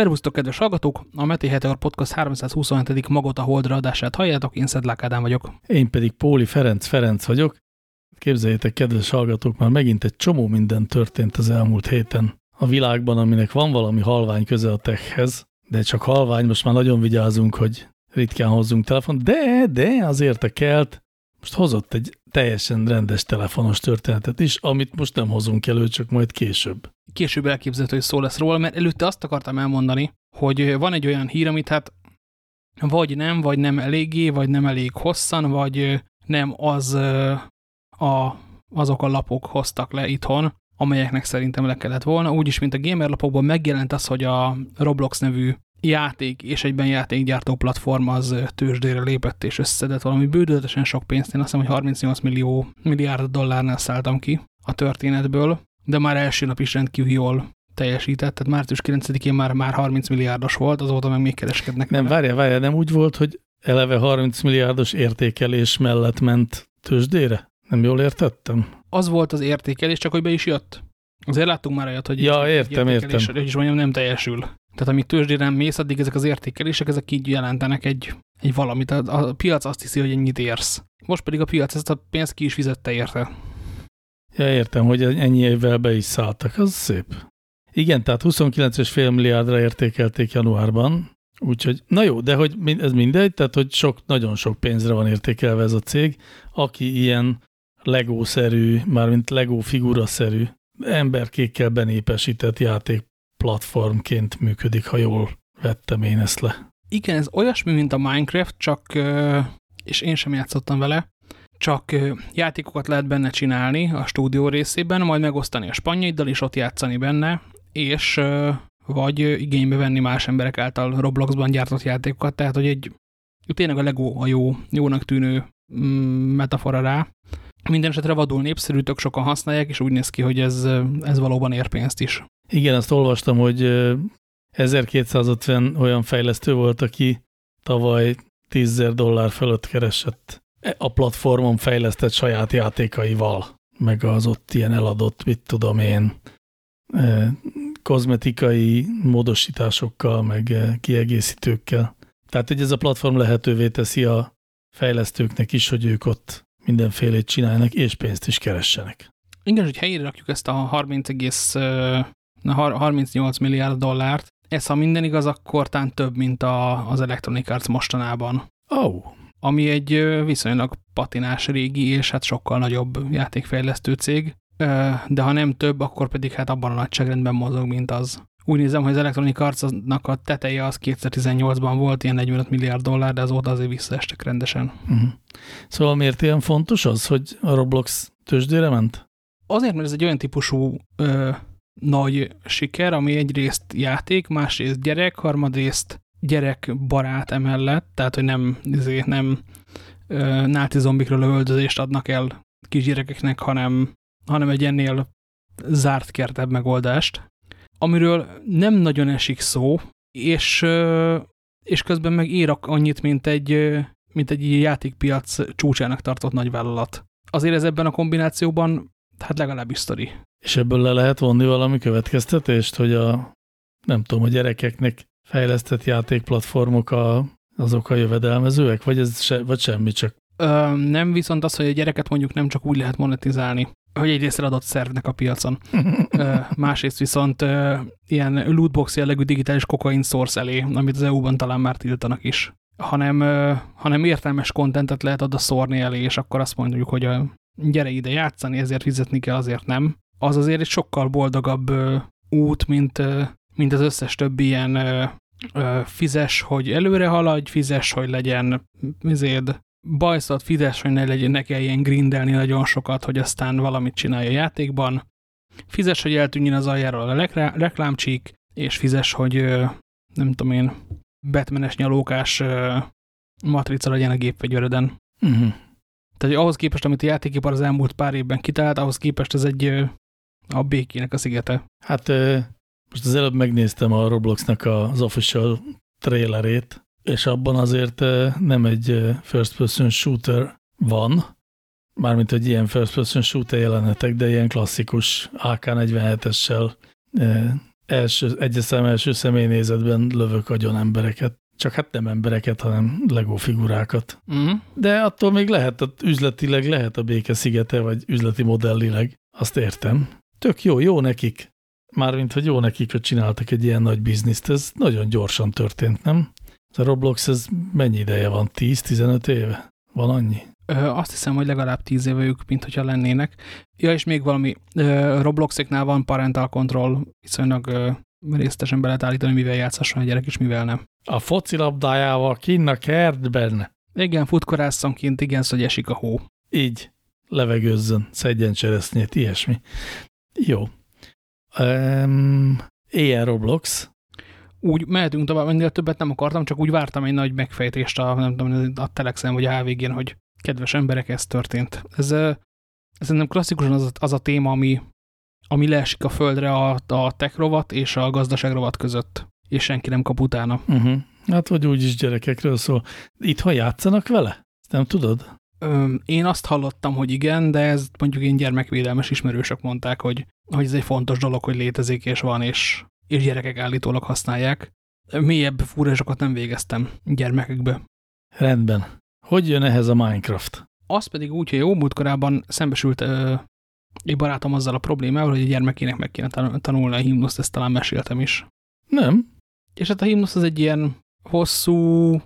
Szervusztok, kedves hallgatók! A Meti Heteor Podcast 327. Magot a Holdra adását halljátok, én Szedlák Ádám vagyok. Én pedig Póli Ferenc Ferenc vagyok. Képzeljétek, kedves hallgatók, már megint egy csomó minden történt az elmúlt héten a világban, aminek van valami halvány köze a techhez, de csak halvány, most már nagyon vigyázunk, hogy ritkán hozzunk telefon, de, de az értekelt, most hozott egy teljesen rendes telefonos történetet is, amit most nem hozunk elő, csak majd később. Később elképzelhető, hogy szó lesz róla, mert előtte azt akartam elmondani, hogy van egy olyan hír, amit hát vagy nem, vagy nem eléggé, vagy nem elég hosszan, vagy nem az a, azok a lapok hoztak le itthon, amelyeknek szerintem le kellett volna. Úgyis, mint a gamer lapokban megjelent az, hogy a Roblox nevű játék és egyben játékgyártó platform az tőzsdére lépett és összedett valami bődöletesen sok pénzt. Én azt hiszem, hogy 38 millió milliárd dollárnál szálltam ki a történetből, de már első nap is rendkívül jól teljesített, tehát március 9-én már, már 30 milliárdos volt, azóta meg még kereskednek. Nem, várja, várja, nem úgy volt, hogy eleve 30 milliárdos értékelés mellett ment tőzsdére? Nem jól értettem? Az volt az értékelés, csak hogy be is jött. Azért láttunk már olyat, hogy ja, értem, értem. hogy is mondjam, nem teljesül. Tehát amíg tőzsdére mész, addig ezek az értékelések, ezek így jelentenek egy, egy valamit. A, a piac azt hiszi, hogy ennyit érsz. Most pedig a piac ezt a pénzt ki is fizette érte. Ja, értem, hogy ennyi évvel be is szálltak, az szép. Igen, tehát 29,5 milliárdra értékelték januárban, úgyhogy, na jó, de hogy ez mindegy, tehát hogy sok, nagyon sok pénzre van értékelve ez a cég, aki ilyen Lego-szerű, mármint Lego figura-szerű emberkékkel benépesített játék platformként működik, ha jól vettem én ezt le. Igen, ez olyasmi, mint a Minecraft, csak, és én sem játszottam vele, csak játékokat lehet benne csinálni a stúdió részében, majd megosztani a spanyaiddal, és ott játszani benne, és vagy igénybe venni más emberek által Robloxban gyártott játékokat, tehát hogy egy tényleg a Lego a jó, jónak tűnő mm, metafora rá. Minden esetre vadul népszerű, tök sokan használják, és úgy néz ki, hogy ez, ez valóban ér pénzt is. Igen, azt olvastam, hogy 1250 olyan fejlesztő volt, aki tavaly 10 dollár fölött keresett a platformon fejlesztett saját játékaival, meg az ott ilyen eladott, mit tudom én, kozmetikai módosításokkal, meg kiegészítőkkel. Tehát, hogy ez a platform lehetővé teszi a fejlesztőknek is, hogy ők ott mindenfélét csinálnak, és pénzt is keressenek. Igen, hogy helyére rakjuk ezt a 30, 38 milliárd dollárt, ez ha minden igaz, akkor tán több, mint a, az Electronic Arts mostanában. Oh. Ami egy viszonylag patinás régi és hát sokkal nagyobb játékfejlesztő cég, de ha nem több, akkor pedig hát abban a nagyságrendben mozog, mint az. Úgy nézem, hogy az Electronic Arts-nak a teteje az 2018-ban volt ilyen 45 milliárd dollár, de azóta azért visszaestek rendesen. Uh -huh. Szóval miért ilyen fontos az, hogy a Roblox tőzsdére ment? Azért, mert ez egy olyan típusú ö, nagy siker, ami egyrészt játék, másrészt gyerek, harmadrészt gyerekbarát emellett, tehát, hogy nem, ezért nem ö, náti zombikra lövöldözést adnak el kisgyerekeknek, hanem, hanem egy ennél zárt kertebb megoldást, amiről nem nagyon esik szó, és, ö, és közben meg érak annyit, mint egy, mint egy játékpiac csúcsának tartott nagyvállalat. Azért ez ebben a kombinációban hát legalábbis sztori. És ebből le lehet vonni valami következtetést, hogy a, nem tudom, a gyerekeknek fejlesztett játékplatformok a, azok a jövedelmezőek, vagy ez se, vagy semmi, csak... Ö, nem, viszont az, hogy a gyereket mondjuk nem csak úgy lehet monetizálni, hogy egyrészt adott szervnek a piacon. ö, másrészt viszont ö, ilyen lootbox jellegű digitális kokain source elé, amit az EU-ban talán már tiltanak is, hanem, ö, hanem értelmes kontentet lehet oda szórni elé, és akkor azt mondjuk, hogy a gyere ide játszani, ezért fizetni kell, azért nem. Az azért egy sokkal boldogabb ö, út, mint, ö, mint az összes többi ilyen ö, ö, fizes, hogy előre haladj, fizes, hogy legyen vizéd, bajszat, fizes, hogy ne, legyen, ne kelljen grindelni nagyon sokat, hogy aztán valamit csinálja a játékban, fizes, hogy eltűnjön az aljáról a reklámcsík, és fizes, hogy ö, nem tudom én, betmenes nyalókás ö, matrica legyen a gépfegyvereden. Uh mhm. -huh. Tehát ahhoz képest, amit a játékipar az elmúlt pár évben kitalált, ahhoz képest ez egy a békének a szigete. Hát most az előbb megnéztem a Robloxnak az official trailerét, és abban azért nem egy first person shooter van, mármint hogy ilyen first person shooter jelenetek, de ilyen klasszikus AK-47-essel első, egyes szem első személynézetben lövök agyon embereket. Csak hát nem embereket, hanem Lego figurákat. Mm. De attól még lehet, üzletileg lehet a béke szigete, vagy üzleti modellileg. Azt értem. Tök jó, jó nekik. Mármint, hogy jó nekik, hogy csináltak egy ilyen nagy bizniszt. Ez nagyon gyorsan történt, nem? A Roblox, ez mennyi ideje van? 10-15 éve? Van annyi? Ö, azt hiszem, hogy legalább 10 éve ők, mint hogyha lennének. Ja, és még valami, ö, Robloxéknál van parental control, viszonylag ö, részletesen be lehet állítani, mivel játszhasson a gyerek, és mivel nem. A focilabdájával kinn a kertben. Igen, futkorászonként, igen, hogy esik a hó. Így, levegőzzön, szedjen cseresznyét, ilyesmi. Jó. Um, ilyen Roblox. Úgy mehetünk tovább, ennél többet nem akartam, csak úgy vártam egy nagy megfejtést a, nem tudom, a Telexen vagy a HVG-n, hogy kedves emberek, ez történt. Ez, ez nem klasszikusan az, az a téma, ami, ami leesik a földre a, a tech rovat és a gazdaság rovat között, és senki nem kap utána. Uh -huh. Hát, vagy úgyis gyerekekről szól. Itthon játszanak vele? Ezt nem tudod? Én azt hallottam, hogy igen, de ez mondjuk én gyermekvédelmes ismerősök mondták, hogy, hogy ez egy fontos dolog, hogy létezik és van, és, és gyerekek állítólag használják. Mélyebb fúrásokat nem végeztem gyermekekbe. Rendben. Hogy jön ehhez a Minecraft? Az pedig úgy, hogy jó múltkorában szembesült ö, egy barátom azzal a problémával, hogy a gyermekének meg kéne tanulni a himnuszt, ezt talán meséltem is. Nem. És hát a himnusz az egy ilyen hosszú,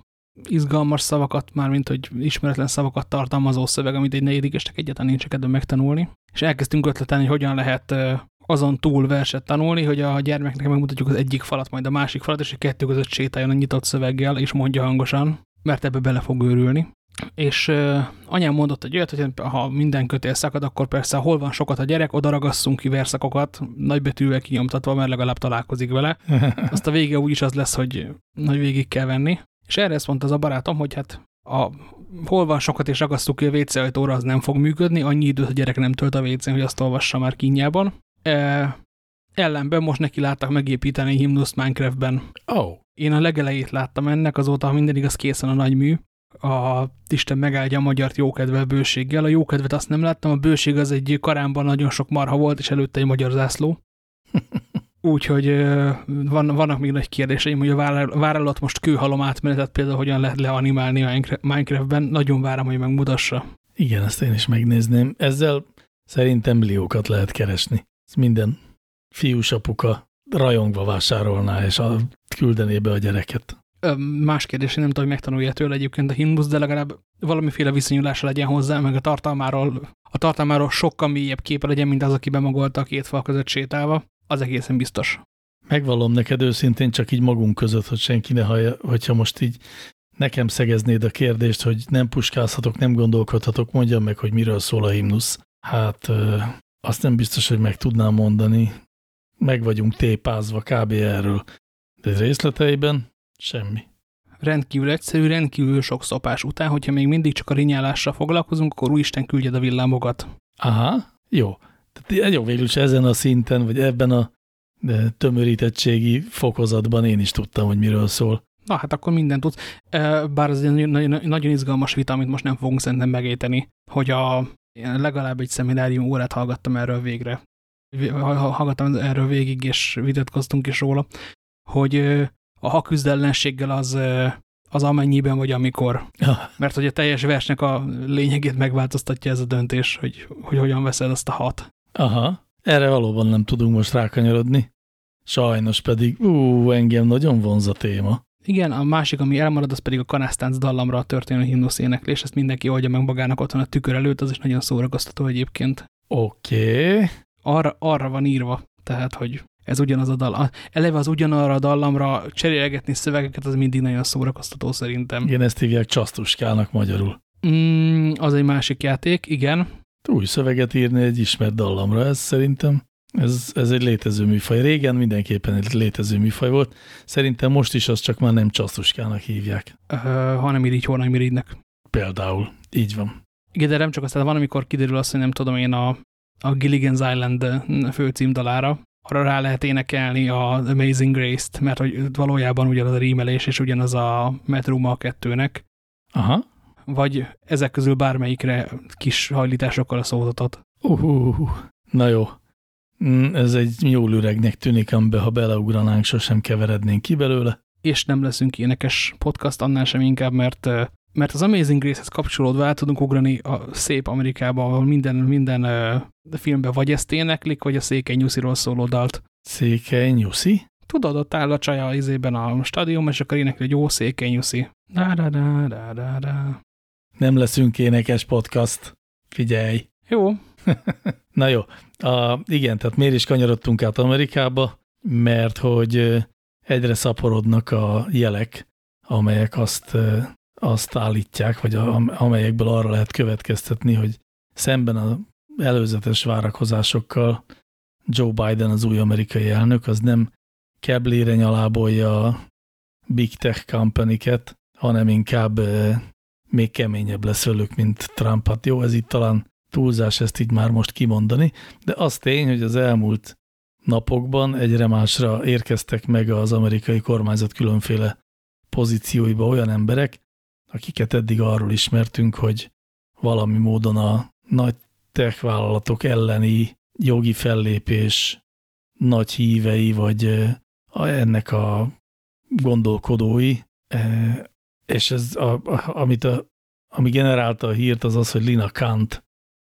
izgalmas szavakat, már mint hogy ismeretlen szavakat tartalmazó szöveg, amit egy negyedikesnek egyáltalán nincs kedve megtanulni. És elkezdtünk ötletelni, hogy hogyan lehet azon túl verset tanulni, hogy a gyermeknek megmutatjuk az egyik falat, majd a másik falat, és a kettő között sétáljon a nyitott szöveggel, és mondja hangosan, mert ebbe bele fog őrülni. És uh, anyám mondott egy olyat, hogy ha minden kötél szakad, akkor persze, hol van sokat a gyerek, oda ragasszunk ki verszakokat, nagybetűvel kinyomtatva, mert legalább találkozik vele. Azt a vége úgyis az lesz, hogy nagy végig kell venni. És erre ezt mondta az a barátom, hogy hát a, hol van sokat és ragasztuk ki a WC ajtóra, az nem fog működni, annyi időt a gyerek nem tölt a wc hogy azt olvassa már kínjában. E, ellenben most neki láttak megépíteni himnuszt Minecraftben. Oh. Én a legelejét láttam ennek, azóta, ha minden igaz, készen a nagy mű. A Isten megáldja a magyart jókedvel bőséggel. A jókedvet azt nem láttam, a bőség az egy karámban nagyon sok marha volt, és előtte egy magyar zászló. Úgyhogy van, vannak még nagy kérdéseim, hogy a vállalat most kőhalom átmenetet például hogyan lehet leanimálni a Minecraftben. Nagyon várom, hogy megmutassa. Igen, ezt én is megnézném. Ezzel szerintem milliókat lehet keresni. Ez minden fiús apuka rajongva vásárolná, és a, küldené be a gyereket. Más kérdés, én nem tudom, hogy megtanulja tőle egyébként a himnusz, de legalább valamiféle viszonyulása legyen hozzá, meg a tartalmáról, a tartalmáról sokkal mélyebb képe legyen, mint az, aki bemagolta a két fal között sétálva az egészen biztos. Megvallom neked őszintén csak így magunk között, hogy senki ne hallja, hogyha most így nekem szegeznéd a kérdést, hogy nem puskázhatok, nem gondolkodhatok, mondjam meg, hogy miről szól a himnusz. Hát azt nem biztos, hogy meg tudnám mondani. Meg vagyunk tépázva kb. erről. De részleteiben semmi. Rendkívül egyszerű, rendkívül sok szopás után, hogyha még mindig csak a rinyálással foglalkozunk, akkor úristen küldjed a villámokat. Aha, jó. Tehát jó, végül is ezen a szinten, vagy ebben a tömörítettségi fokozatban én is tudtam, hogy miről szól. Na hát akkor mindent tudsz. Bár ez egy nagyon izgalmas vita, amit most nem fogunk szerintem megéteni, hogy a, legalább egy szeminárium órát hallgattam erről végre. Hallgattam erről végig, és vitatkoztunk is róla, hogy a haküzdellenséggel az, az amennyiben vagy amikor. Mert hogy a teljes versnek a lényegét megváltoztatja ez a döntés, hogy, hogy hogyan veszed azt a hat. Aha, erre valóban nem tudunk most rákanyarodni. Sajnos pedig, ú, engem nagyon vonz a téma. Igen, a másik, ami elmarad, az pedig a kanásztánc dallamra történő himnusz éneklés. Ezt mindenki oldja meg magának otthon a tükör előtt, az is nagyon szórakoztató egyébként. Oké. Okay. Arra, arra van írva, tehát, hogy ez ugyanaz a dal. Eleve az ugyanarra a dallamra cserélgetni szövegeket, az mindig nagyon szórakoztató szerintem. Igen, ezt hívják csasztuskának magyarul. Mm, az egy másik játék, igen új szöveget írni egy ismert dallamra, ez szerintem ez, ez egy létező műfaj. Régen mindenképpen egy létező műfaj volt. Szerintem most is az csak már nem csasztuskának hívják. Uh, hanem irigy, hanem irigynek. Például. Így van. Igen, de nem csak aztán van, amikor kiderül azt, hogy nem tudom én a, a Gilligan's Island főcímdalára, arra rá lehet énekelni az Amazing Grace-t, mert hogy valójában ugyanaz a rímelés és ugyanaz a metruma a kettőnek. Aha vagy ezek közül bármelyikre kis hajlításokkal a szózatot. Uh, na jó. Mm, ez egy jól üregnek tűnik, amiben ha beleugranánk, sosem keverednénk ki belőle. És nem leszünk énekes podcast, annál sem inkább, mert mert az Amazing Grace-hez kapcsolódva el tudunk ugrani a szép Amerikába, ahol minden, minden uh, filmben vagy ezt éneklik, vagy a Székely Nyusziról szóló dalt. Székely Nyuszi? Tudod, ott áll a csaja izében a stadion, és akkor énekli, hogy jó Székely Nyuszi. Da, da, da, da, da, da. Nem leszünk énekes podcast. Figyelj! Jó. Na jó. A, igen, tehát miért is kanyarodtunk át Amerikába? Mert hogy egyre szaporodnak a jelek, amelyek azt azt állítják, vagy a, amelyekből arra lehet következtetni, hogy szemben az előzetes várakozásokkal Joe Biden, az új amerikai elnök, az nem keblére nyalábolja a big tech company hanem inkább még keményebb lesz velük, mint Trump. Hát jó, ez itt talán túlzás ezt így már most kimondani, de az tény, hogy az elmúlt napokban egyre másra érkeztek meg az amerikai kormányzat különféle pozícióiba olyan emberek, akiket eddig arról ismertünk, hogy valami módon a nagy tech vállalatok elleni jogi fellépés nagy hívei, vagy ennek a gondolkodói, és ez, a, amit a, ami generálta a hírt, az az, hogy Lina Kant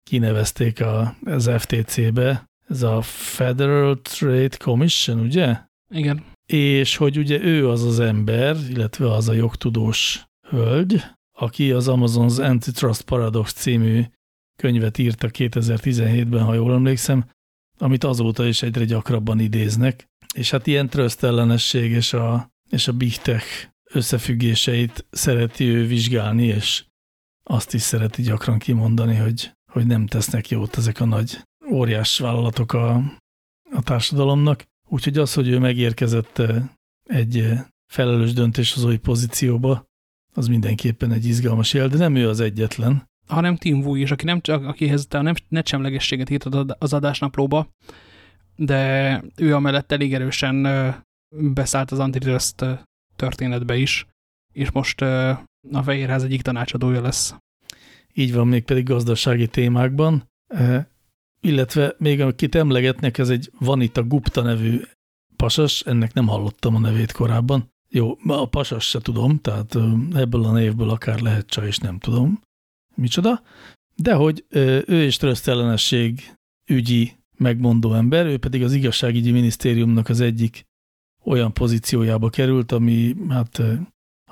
kinevezték a, az FTC-be, ez a Federal Trade Commission, ugye? Igen. És hogy ugye ő az az ember, illetve az a jogtudós hölgy, aki az Amazon's Antitrust Paradox című könyvet írta 2017-ben, ha jól emlékszem, amit azóta is egyre gyakrabban idéznek. És hát ilyen trösztellenesség és a, és a big tech összefüggéseit szereti ő vizsgálni, és azt is szereti gyakran kimondani, hogy, hogy nem tesznek jót ezek a nagy óriás vállalatok a, a társadalomnak. Úgyhogy az, hogy ő megérkezett eh, egy eh, felelős döntéshozói pozícióba, az mindenképpen egy izgalmas jel, de nem ő az egyetlen. Hanem Tim Wu is, aki nem akihez te a netsemlegességet írtad az adásnaplóba, de ő amellett elég erősen beszállt az antitrust történetbe is, és most a Fehérház egyik tanácsadója lesz. Így van, még pedig gazdasági témákban, illetve még akit emlegetnek, ez egy Vanita Gupta nevű pasas, ennek nem hallottam a nevét korábban, jó, a pasas se tudom, tehát ebből a névből akár lehet csaj, és nem tudom. Micsoda? De hogy ő is trösztellenesség ügyi megmondó ember, ő pedig az igazságügyi minisztériumnak az egyik olyan pozíciójába került, ami, hát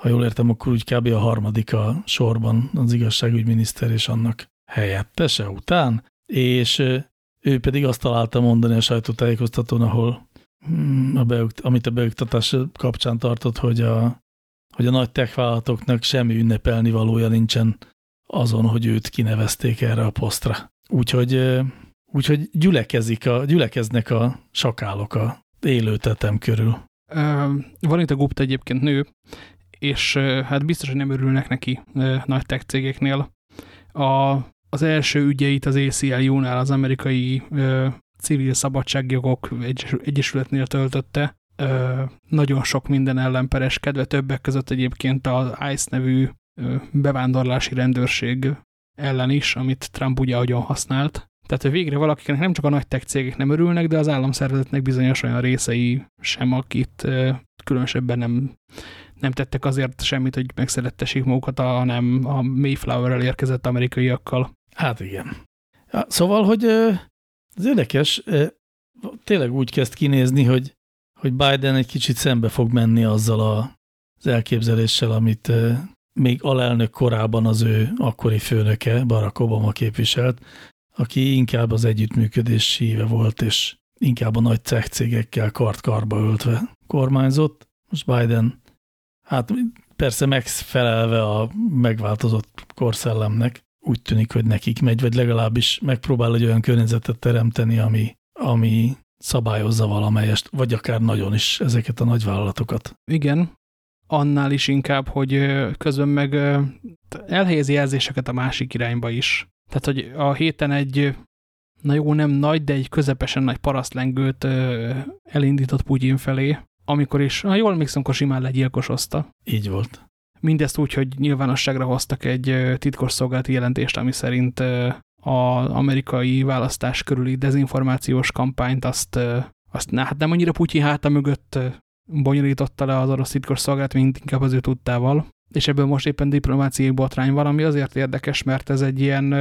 ha jól értem, akkor úgy kb. a harmadik a sorban az igazságügyminiszter és annak helyettese után, és ő pedig azt találta mondani a sajtótájékoztatón, ahol Hmm, a beükt, amit a beüktatás kapcsán tartott, hogy a, hogy a nagy techvállalatoknak semmi ünnepelni valója nincsen azon, hogy őt kinevezték erre a posztra. Úgyhogy, úgyhogy gyülekezik a, gyülekeznek a sakálok a élő tetem körül. Van itt a Gupta egyébként nő, és hát biztos, hogy nem örülnek neki nagy tech cégeknél. A, az első ügyeit az ACLU-nál, az amerikai civil szabadságjogok egyesületnél töltötte. Ö, nagyon sok minden ellen pereskedve, többek között egyébként az ICE nevű ö, bevándorlási rendőrség ellen is, amit Trump ugye agyon használt. Tehát, hogy végre valakinek nem csak a nagy tech cégek nem örülnek, de az államszervezetnek bizonyos olyan részei sem, akit különösebben nem, nem tettek azért semmit, hogy megszerettessék magukat, hanem a Mayflower-rel érkezett amerikaiakkal. Hát igen. Szóval, hogy ez érdekes, tényleg úgy kezd kinézni, hogy, hogy Biden egy kicsit szembe fog menni azzal a, az elképzeléssel, amit még alelnök korában az ő akkori főnöke, Barack Obama képviselt, aki inkább az együttműködés híve volt, és inkább a nagy cech cégekkel kart-karba öltve kormányzott. Most Biden, hát persze megfelelve a megváltozott korszellemnek, úgy tűnik, hogy nekik megy, vagy legalábbis megpróbál egy olyan környezetet teremteni, ami, ami szabályozza valamelyest, vagy akár nagyon is ezeket a nagyvállalatokat. Igen, annál is inkább, hogy közben meg elhelyezi jelzéseket a másik irányba is. Tehát, hogy a héten egy, na jó, nem nagy, de egy közepesen nagy parasztlengőt elindított Putyin felé, amikor is, ha jól emlékszem, akkor simán legyilkosozta. Így volt. Mindezt úgy, hogy nyilvánosságra hoztak egy titkosszolgálati jelentést, ami szerint az amerikai választás körüli dezinformációs kampányt azt, azt hát nem annyira Putyin háta mögött bonyolította le az orosz titkos szolgálat, mint inkább az ő tudtával. És ebből most éppen diplomáciai botrány valami azért érdekes, mert ez egy ilyen,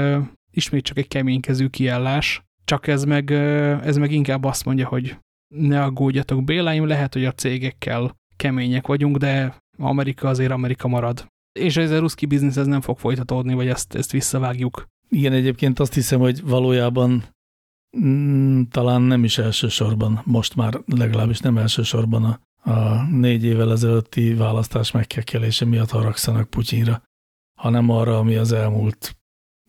ismét csak egy keménykezű kiállás, csak ez meg, ez meg inkább azt mondja, hogy ne aggódjatok Béláim, lehet, hogy a cégekkel kemények vagyunk, de Amerika azért Amerika marad. És ez a ruszki biznisz ez nem fog folytatódni, vagy ezt, ezt visszavágjuk. Igen, egyébként azt hiszem, hogy valójában mm, talán nem is elsősorban, most már legalábbis nem elsősorban a, a négy évvel ezelőtti választás megkekelése miatt haragszanak Putyinra, hanem arra, ami az elmúlt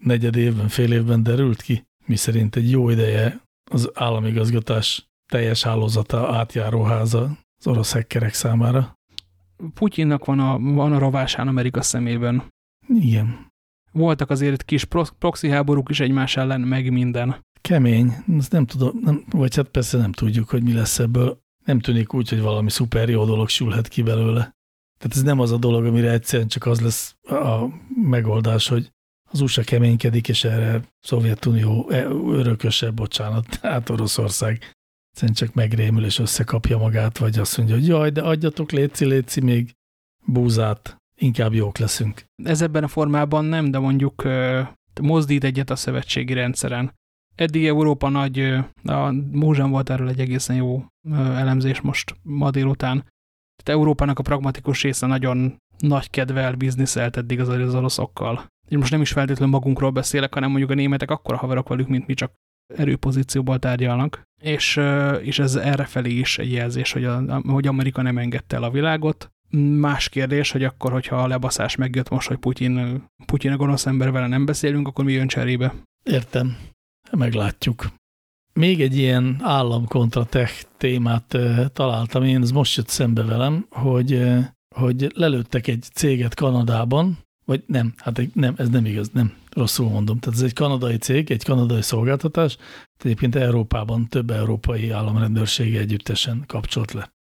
negyed évben, fél évben derült ki, mi szerint egy jó ideje az államigazgatás teljes hálózata átjáróháza az orosz hekkerek számára. Putyinnak van a, van a rovásán Amerika szemében. Igen. Voltak azért kis proxy háborúk is egymás ellen, meg minden. Kemény. Ezt nem tudom, nem, vagy hát persze nem tudjuk, hogy mi lesz ebből. Nem tűnik úgy, hogy valami szuper jó dolog sülhet ki belőle. Tehát ez nem az a dolog, amire egyszerűen csak az lesz a megoldás, hogy az USA keménykedik, és erre Szovjetunió e, örököse, bocsánat, tehát Oroszország egyszerűen csak megrémül és összekapja magát, vagy azt mondja, hogy jaj, de adjatok léci, léci még búzát, inkább jók leszünk. Ez ebben a formában nem, de mondjuk mozdít egyet a szövetségi rendszeren. Eddig Európa nagy, a múzsam volt erről egy egészen jó elemzés most ma délután. Tehát Európának a pragmatikus része nagyon nagy kedvel bizniszelt eddig az, az oroszokkal. És most nem is feltétlenül magunkról beszélek, hanem mondjuk a németek akkora haverok velük, mint mi, csak erőpozícióból tárgyalnak, és, és ez errefelé is egy jelzés, hogy, a, hogy Amerika nem engedte el a világot. Más kérdés, hogy akkor, hogyha a lebaszás megjött most, hogy Putyin, Putyin a gonosz ember vele nem beszélünk, akkor mi jön cserébe? Értem, meglátjuk. Még egy ilyen állam kontra témát találtam én, ez most jött szembe velem, hogy, hogy lelőttek egy céget Kanadában, vagy nem, hát nem, ez nem igaz, nem, rosszul mondom. Tehát ez egy kanadai cég, egy kanadai szolgáltatás, egyébként Európában több európai államrendőrsége együttesen kapcsolt le.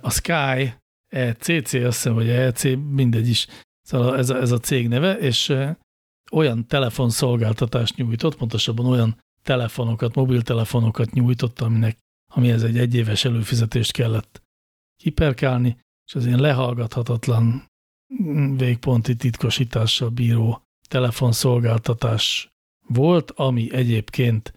A Sky, ECC, azt hiszem, vagy EC, mindegy is, szóval ez a, ez a cég neve, és olyan telefonszolgáltatást nyújtott, pontosabban olyan telefonokat, mobiltelefonokat nyújtott, aminek, amihez egy egyéves előfizetést kellett kiperkálni, és az ilyen lehallgathatatlan végponti titkosítással bíró telefonszolgáltatás volt, ami egyébként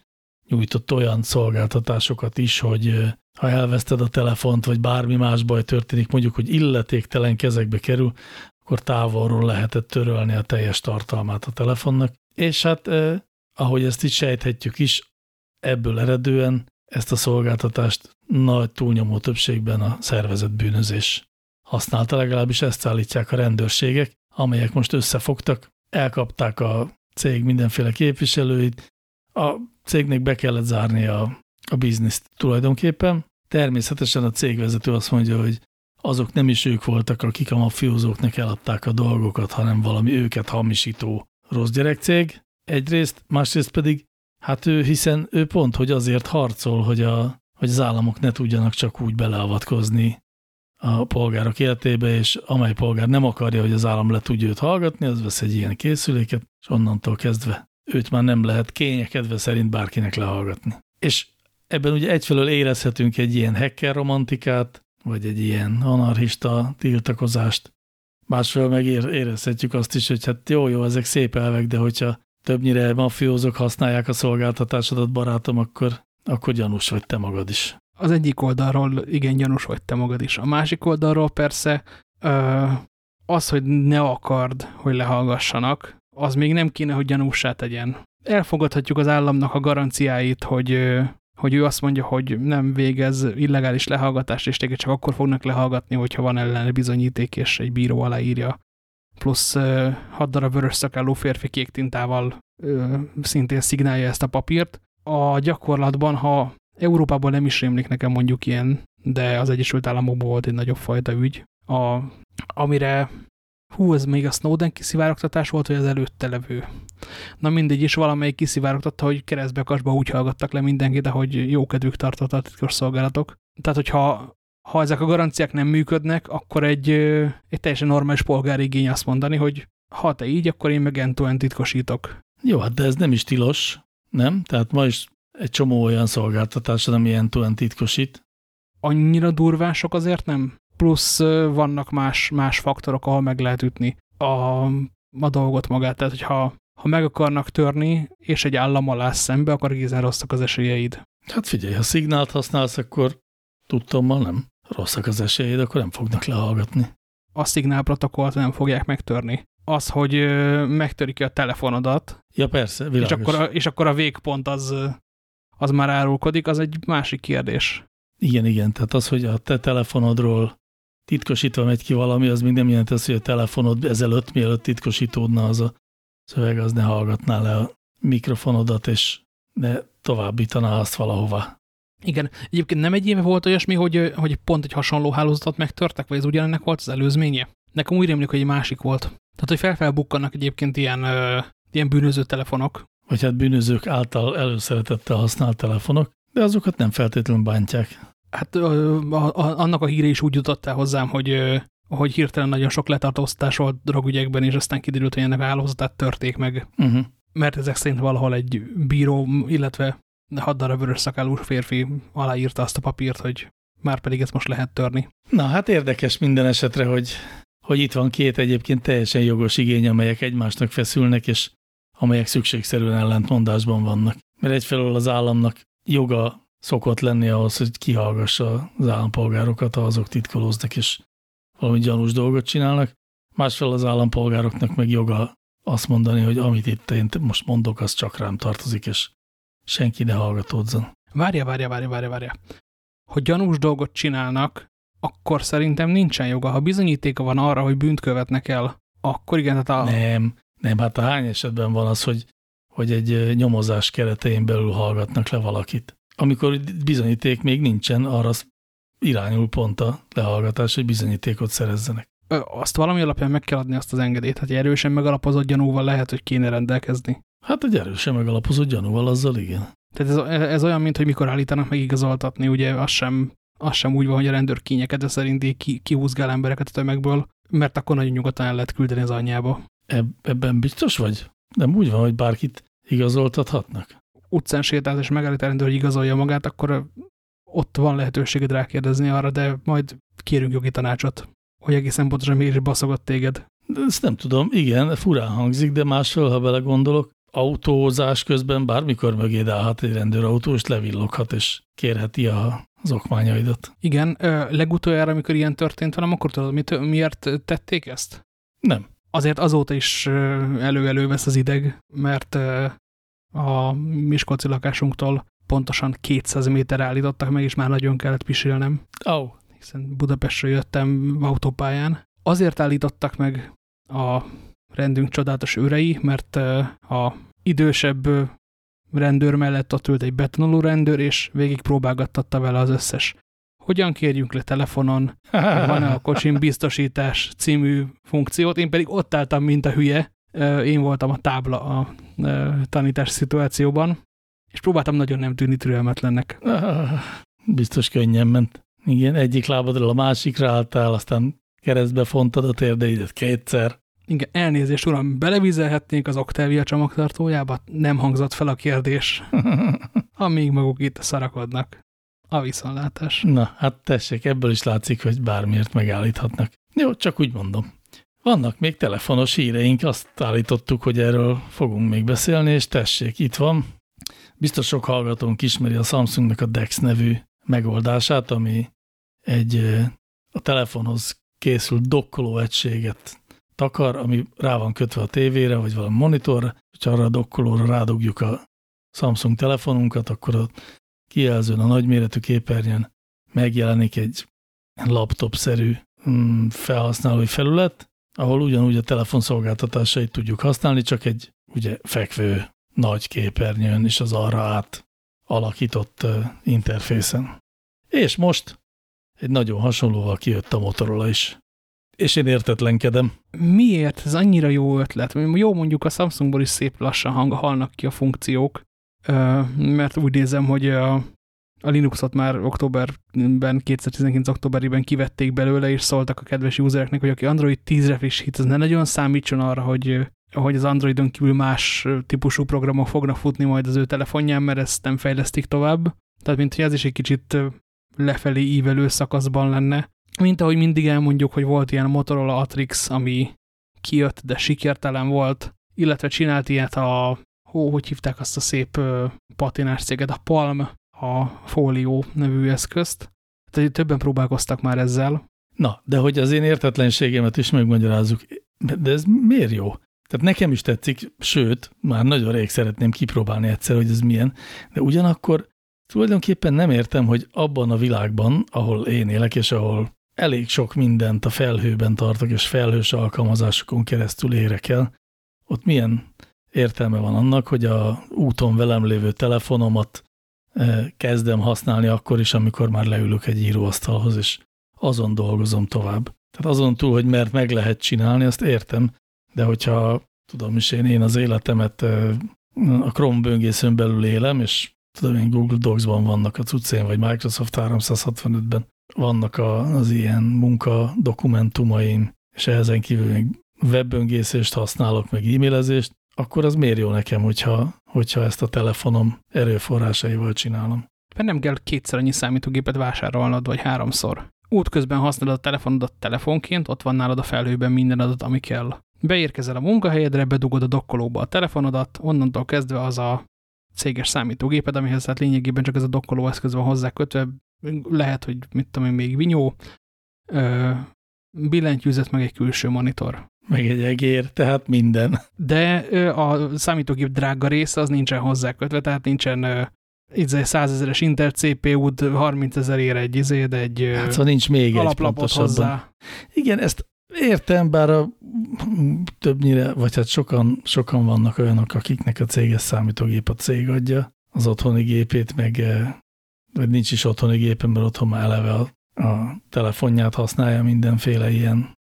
nyújtott olyan szolgáltatásokat is, hogy ha elveszted a telefont, vagy bármi más baj történik, mondjuk, hogy illetéktelen kezekbe kerül, akkor távolról lehetett törölni a teljes tartalmát a telefonnak. És hát, ahogy ezt itt sejthetjük is, ebből eredően ezt a szolgáltatást nagy túlnyomó többségben a szervezett bűnözés használta, legalábbis ezt állítják a rendőrségek, amelyek most összefogtak, elkapták a cég mindenféle képviselőit, a cégnek be kellett zárni a, a bizniszt tulajdonképpen. Természetesen a cégvezető azt mondja, hogy azok nem is ők voltak, akik a mafiózóknak eladták a dolgokat, hanem valami őket hamisító rossz gyerekcég. Egyrészt, másrészt pedig, hát ő, hiszen ő pont, hogy azért harcol, hogy, a, hogy az államok ne tudjanak csak úgy beleavatkozni a polgárok életébe, és amely polgár nem akarja, hogy az állam le tudja őt hallgatni, az vesz egy ilyen készüléket, és onnantól kezdve őt már nem lehet kényekedve szerint bárkinek lehallgatni. És ebben ugye egyfelől érezhetünk egy ilyen hacker romantikát, vagy egy ilyen anarchista tiltakozást, másfelől meg érezhetjük azt is, hogy hát jó, jó, ezek szép elvek, de hogyha többnyire mafiózok használják a szolgáltatásodat, barátom, akkor, akkor gyanús vagy te magad is az egyik oldalról igen gyanús vagy te magad is. A másik oldalról persze az, hogy ne akard, hogy lehallgassanak, az még nem kéne, hogy gyanúsá tegyen. Elfogadhatjuk az államnak a garanciáit, hogy, hogy ő azt mondja, hogy nem végez illegális lehallgatást, és téged csak akkor fognak lehallgatni, hogyha van ellene bizonyíték, és egy bíró aláírja. Plusz hat darab vörös szakálló férfi kék tintával szintén szignálja ezt a papírt. A gyakorlatban, ha Európában nem is rémlik nekem mondjuk ilyen, de az Egyesült Államokban volt egy nagyobb fajta ügy, a, amire hú, ez még a Snowden kiszivárogtatás volt, vagy az előtte levő. Na mindegy is, valamelyik kiszivárogtatta, hogy keresztbekasba úgy hallgattak le mindenkit, ahogy jó kedvük tartott a titkos szolgálatok. Tehát, hogyha ha ezek a garanciák nem működnek, akkor egy, egy teljesen normális polgári igény azt mondani, hogy ha te így, akkor én meg end titkosítok. Jó, hát de ez nem is tilos. nem? Tehát ma is egy csomó olyan szolgáltatás, ami túl titkosít. Annyira durvások azért nem? Plusz vannak más, más faktorok, ahol meg lehet ütni a, a dolgot magát. Tehát, hogyha ha meg akarnak törni, és egy állam alá szembe, akkor egészen rosszak az esélyeid. Hát figyelj, ha szignált használsz, akkor tudtommal nem rosszak az esélyeid, akkor nem fognak lehallgatni. A szignál protokollt nem fogják megtörni. Az, hogy megtörik a telefonodat, ja, persze, világos. és akkor, a, és akkor a végpont az, az már árulkodik, az egy másik kérdés. Igen, igen, tehát az, hogy a te telefonodról titkosítva megy ki valami, az még nem jelenti azt, hogy a telefonod ezelőtt, mielőtt titkosítódna az a szöveg, az ne hallgatná le a mikrofonodat, és ne továbbítaná azt valahova. Igen, egyébként nem egy éve volt olyasmi, hogy, hogy pont egy hasonló hálózatot megtörtek, vagy ez ugyanennek volt az előzménye? Nekem úgy rémlik, hogy egy másik volt. Tehát, hogy felfelbukkannak egyébként ilyen, ö, ilyen bűnöző telefonok. Vagy hát bűnözők által előszeretettel használt telefonok, de azokat nem feltétlenül bántják. Hát ö, a, a, annak a híre is úgy jutott el hozzám, hogy, ö, hogy hirtelen nagyon sok letartóztatás volt drogügyekben, és aztán kiderült, hogy ennek a hálózatát törték meg. Uh -huh. Mert ezek szerint valahol egy bíró, illetve hat darab vörös szakálú férfi aláírta azt a papírt, hogy már pedig ezt most lehet törni. Na, hát érdekes minden esetre, hogy, hogy itt van két egyébként teljesen jogos igény, amelyek egymásnak feszülnek, és amelyek szükségszerűen ellentmondásban vannak. Mert egyfelől az államnak joga szokott lenni ahhoz, hogy kihallgassa az állampolgárokat, ha azok titkolóznak, és valami gyanús dolgot csinálnak. Másfelől az állampolgároknak meg joga azt mondani, hogy amit itt én most mondok, az csak rám tartozik, és senki ne hallgatódzon. Várja, várja, várja, várja, várja. Hogy gyanús dolgot csinálnak, akkor szerintem nincsen joga. Ha bizonyítéka van arra, hogy bűnt követnek el, akkor igen, tehát a... Nem, nem, hát a hány esetben van az, hogy, hogy egy nyomozás keretein belül hallgatnak le valakit. Amikor bizonyíték még nincsen, arra irányul pont a lehallgatás, hogy bizonyítékot szerezzenek. Ö, azt valami alapján meg kell adni azt az engedélyt. Hát erősen megalapozott gyanúval lehet, hogy kéne rendelkezni. Hát egy erősen megalapozott gyanúval, azzal igen. Tehát ez, ez olyan, mint hogy mikor állítanak meg igazoltatni, ugye az sem, az sem úgy van, hogy a rendőr de szerint ki, kihúzgál embereket a tömegből, mert akkor nagyon nyugodtan el lehet küldeni az anyjába. Eb ebben biztos vagy? Nem úgy van, hogy bárkit igazoltathatnak? Utcán sétálsz és megállít a rendőr, hogy igazolja magát, akkor ott van lehetőséged rákérdezni arra, de majd kérünk jogi tanácsot, hogy egészen pontosan miért baszogott téged. De ezt nem tudom, igen, furán hangzik, de másfél, ha belegondolok, autózás közben bármikor mögé állhat egy rendőrautó, és levilloghat, és kérheti a, az okmányaidat. Igen, legutoljára, amikor ilyen történt velem, akkor tudod, mit, miért tették ezt? Nem. Azért azóta is elő-elő vesz az ideg, mert a Miskolci lakásunktól pontosan 200 méter állítottak meg, és már nagyon kellett pisilnem. Oh. Hiszen Budapestről jöttem autópályán. Azért állítottak meg a rendünk csodálatos őrei, mert a idősebb rendőr mellett ott ült egy betonoló rendőr, és végig próbálgattatta vele az összes. Hogyan kérjünk le telefonon, van-e a kocsin biztosítás című funkciót, én pedig ott álltam, mint a hülye, én voltam a tábla a tanítás szituációban, és próbáltam nagyon nem tűnni türelmetlennek. Biztos könnyen ment. Igen, egyik lábadról a másikra álltál, aztán keresztbe fontad a térdeidet kétszer. Igen, elnézést, uram, belevizelhetnénk az Octavia csomagtartójába? Nem hangzott fel a kérdés. Amíg maguk itt szarakodnak. A viszonlátás. Na, hát tessék, ebből is látszik, hogy bármiért megállíthatnak. Jó, csak úgy mondom. Vannak még telefonos híreink, azt állítottuk, hogy erről fogunk még beszélni, és tessék, itt van. Biztos sok hallgatónk ismeri a Samsungnak a DeX nevű megoldását, ami egy a telefonhoz készült dokkoló egységet takar, ami rá van kötve a tévére, vagy valami monitorra, hogyha arra a dokkolóra rádugjuk a Samsung telefonunkat, akkor a kijelzőn a nagyméretű képernyőn megjelenik egy laptop-szerű mm, felhasználói felület, ahol ugyanúgy a telefon szolgáltatásait tudjuk használni, csak egy ugye fekvő nagy képernyőn és az arra át alakított uh, interfészen. És most egy nagyon hasonlóval kijött a Motorola is. És én értetlenkedem. Miért? Ez annyira jó ötlet. Jó mondjuk a Samsungból is szép lassan hang, halnak ki a funkciók, mert úgy nézem, hogy a, a Linuxot már októberben, 2019 októberében kivették belőle, és szóltak a kedves usereknek, hogy aki Android 10-re frissít, az ne nagyon számítson arra, hogy hogy az Androidon kívül más típusú programok fognak futni majd az ő telefonján, mert ezt nem fejlesztik tovább. Tehát, mint hogy ez is egy kicsit lefelé ívelő szakaszban lenne. Mint ahogy mindig elmondjuk, hogy volt ilyen Motorola Atrix, ami kijött, de sikertelen volt, illetve csinált ilyet a, hó, hogy hívták azt a szép patinás céget, a Palm, a Folio nevű eszközt. Tehát többen próbálkoztak már ezzel. Na, de hogy az én értetlenségemet is megmagyarázzuk, de ez miért jó? Tehát nekem is tetszik, sőt, már nagyon rég szeretném kipróbálni egyszer, hogy ez milyen, de ugyanakkor tulajdonképpen nem értem, hogy abban a világban, ahol én élek, és ahol elég sok mindent a felhőben tartok, és felhős alkalmazásokon keresztül érek el, ott milyen értelme van annak, hogy a úton velem lévő telefonomat eh, kezdem használni akkor is, amikor már leülök egy íróasztalhoz, és azon dolgozom tovább. Tehát azon túl, hogy mert meg lehet csinálni, azt értem, de hogyha tudom is én, én az életemet eh, a Chrome böngészőn belül élem, és tudom én Google Docs-ban vannak a cuccén, vagy Microsoft 365-ben vannak a, az ilyen munka dokumentumaim, és ezen kívül még webböngészést használok, meg e-mailezést, akkor az miért jó nekem, hogyha, hogyha ezt a telefonom erőforrásaival csinálom. Mert nem kell kétszer annyi számítógépet vásárolnod, vagy háromszor. Útközben használod a telefonodat telefonként, ott van nálad a felhőben minden adat, ami kell. Beérkezel a munkahelyedre, bedugod a dokkolóba a telefonodat, onnantól kezdve az a céges számítógéped, amihez hát lényegében csak ez a dokkoló eszköz van hozzá kötve, lehet, hogy mit tudom én, még vinyó, billentyűzet, meg egy külső monitor. Meg egy egér, tehát minden. De a számítógép drága része az nincsen hozzá kötve, tehát nincsen egy 100 ezeres Intel CPU-d 30 ér egy izé, de egy hát, szóval nincs még egy hozzá. Igen, ezt értem, bár a, többnyire, vagy hát sokan, sokan vannak olyanok, akiknek a céges számítógép a cég adja az otthoni gépét, meg vagy nincs is otthoni gépen, mert otthon már eleve a, a telefonját használja mindenféle ilyen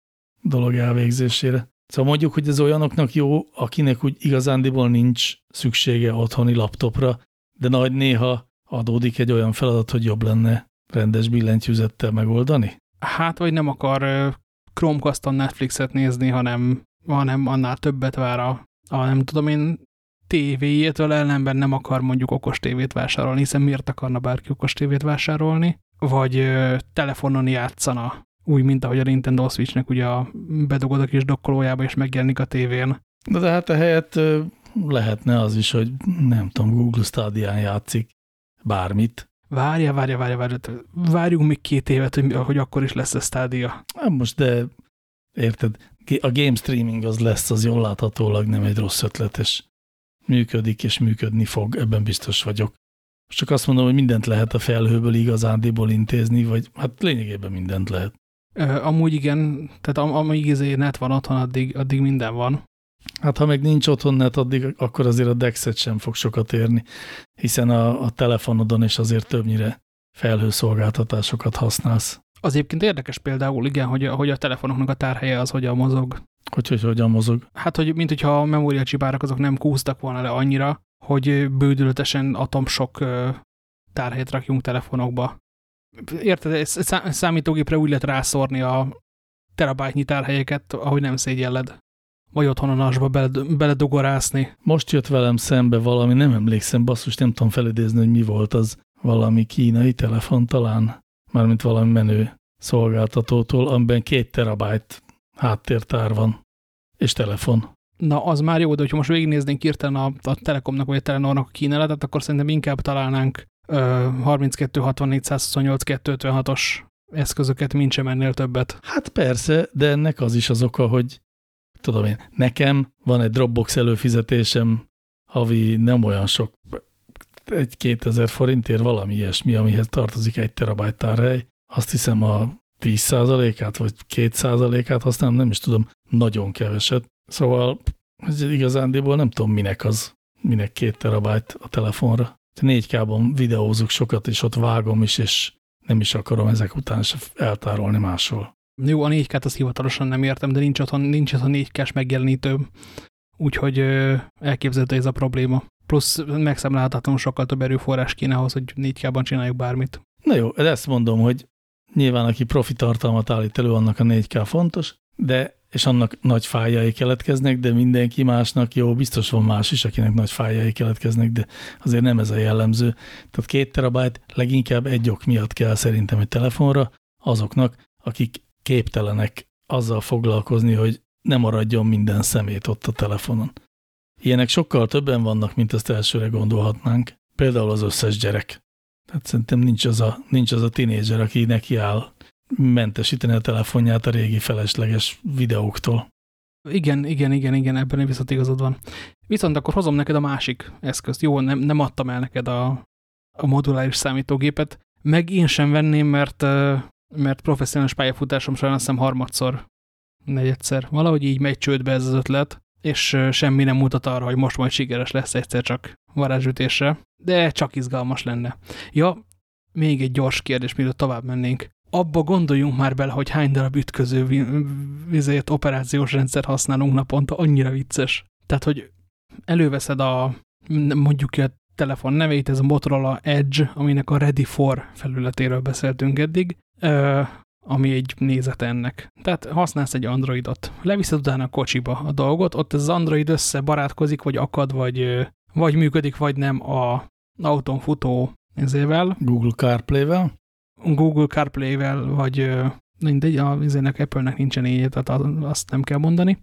dolog elvégzésére. Szóval mondjuk, hogy ez olyanoknak jó, akinek úgy igazándiból nincs szüksége otthoni laptopra, de nagy néha adódik egy olyan feladat, hogy jobb lenne rendes billentyűzettel megoldani? Hát, vagy nem akar Chromecast-on Netflixet nézni, hanem, hanem annál többet vár a, a nem tudom én, tévéjétől ellenben nem akar mondjuk okos tévét vásárolni, hiszen miért akarna bárki okos tévét vásárolni, vagy ö, telefonon játszana, úgy, mint ahogy a Nintendo Switchnek ugye a bedugod a kis dokkolójába, és megjelenik a tévén. De, de hát ehelyett lehetne az is, hogy nem tudom, Google Stadia-n játszik bármit. Várja, várja, várja, várja. Várjunk még két évet, hogy, hogy akkor is lesz a Stadia. Hát most, de érted, a game streaming az lesz, az jól láthatólag nem egy rossz ötlet, és működik és működni fog, ebben biztos vagyok. Csak azt mondom, hogy mindent lehet a felhőből igazándiból intézni, vagy hát lényegében mindent lehet. Amúgy igen, tehát am amíg izé net van otthon, addig, addig minden van. Hát ha meg nincs otthon net, addig akkor azért a Dexet sem fog sokat érni, hiszen a, a telefonodon is azért többnyire felhőszolgáltatásokat használsz. Az egyébként érdekes például, igen, hogy, hogy a telefonoknak a tárhelye az hogyan mozog. Hogy, hogy hogyan mozog? Hát, hogy mint hogyha a memóriacsipárak azok nem kúztak volna le annyira, hogy bődülötesen atomsok tárhelyet rakjunk telefonokba. Érted, számítógépre úgy lehet rászórni a terabájtnyi tárhelyeket, ahogy nem szégyelled. Vagy otthon a nasba beledugorászni. Most jött velem szembe valami, nem emlékszem, basszus, nem tudom felidézni, hogy mi volt az. Valami kínai telefon talán, mármint valami menő szolgáltatótól, amiben két terabájt háttértár van, és telefon. Na, az már jó, de hogyha most végignéznénk hirtelen a, a Telekomnak vagy a Telenornak a kínálatát, akkor szerintem inkább találnánk 32 64 128 256-os eszközöket, mint sem ennél többet. Hát persze, de ennek az is az oka, hogy tudom én, nekem van egy Dropbox előfizetésem, havi nem olyan sok, egy 2000 forintért valami ilyesmi, amihez tartozik egy terabájt tárhely. Azt hiszem a 10%-át vagy 2%-át használom, nem is tudom, nagyon keveset. Szóval ez igazándiból nem tudom, minek az, minek két terabájt a telefonra. 4K-ban videózok sokat, és ott vágom is, és nem is akarom ezek után se eltárolni máshol. Jó, a 4K-t azt hivatalosan nem értem, de nincs otthon, nincs otthon 4K-s megjelenítő, úgyhogy elképzelhető ez a probléma. Plusz megszámlálhatatlanul sokkal több erőforrás kéne ahhoz, hogy 4K-ban csináljuk bármit. Na jó, de ezt mondom, hogy nyilván aki profi tartalmat állít elő, annak a 4K fontos, de és annak nagy fájai keletkeznek, de mindenki másnak jó, biztos van más is, akinek nagy fájai keletkeznek, de azért nem ez a jellemző. Tehát két terabájt leginkább egy ok miatt kell szerintem egy telefonra, azoknak, akik képtelenek azzal foglalkozni, hogy ne maradjon minden szemét ott a telefonon. Ilyenek sokkal többen vannak, mint azt elsőre gondolhatnánk. Például az összes gyerek. Tehát szerintem nincs az a, nincs az a tinédzser, aki neki áll mentesíteni a telefonját a régi felesleges videóktól. Igen, igen, igen, igen, ebben viszont igazad van. Viszont akkor hozom neked a másik eszközt. Jó, nem, nem adtam el neked a, a moduláris számítógépet, meg én sem venném, mert, mert professzionális pályafutásom során azt hiszem harmadszor, negyedszer, valahogy így megy csődbe ez az ötlet, és semmi nem mutat arra, hogy most majd sikeres lesz egyszer csak varázsütésre, de csak izgalmas lenne. Ja, még egy gyors kérdés, mielőtt tovább mennénk abba gondoljunk már bele, hogy hány darab ütköző vizét operációs rendszer használunk naponta, annyira vicces. Tehát, hogy előveszed a, mondjuk a telefon nevét, ez a Motorola Edge, aminek a Ready for felületéről beszéltünk eddig, ami egy nézet ennek. Tehát használsz egy Androidot, leviszed utána a kocsiba a dolgot, ott ez az Android össze barátkozik, vagy akad, vagy, vagy működik, vagy nem a autón futó ezével. Google CarPlay-vel. Google CarPlay-vel, vagy mindegy, a vizének Apple-nek nincsen így, tehát azt nem kell mondani.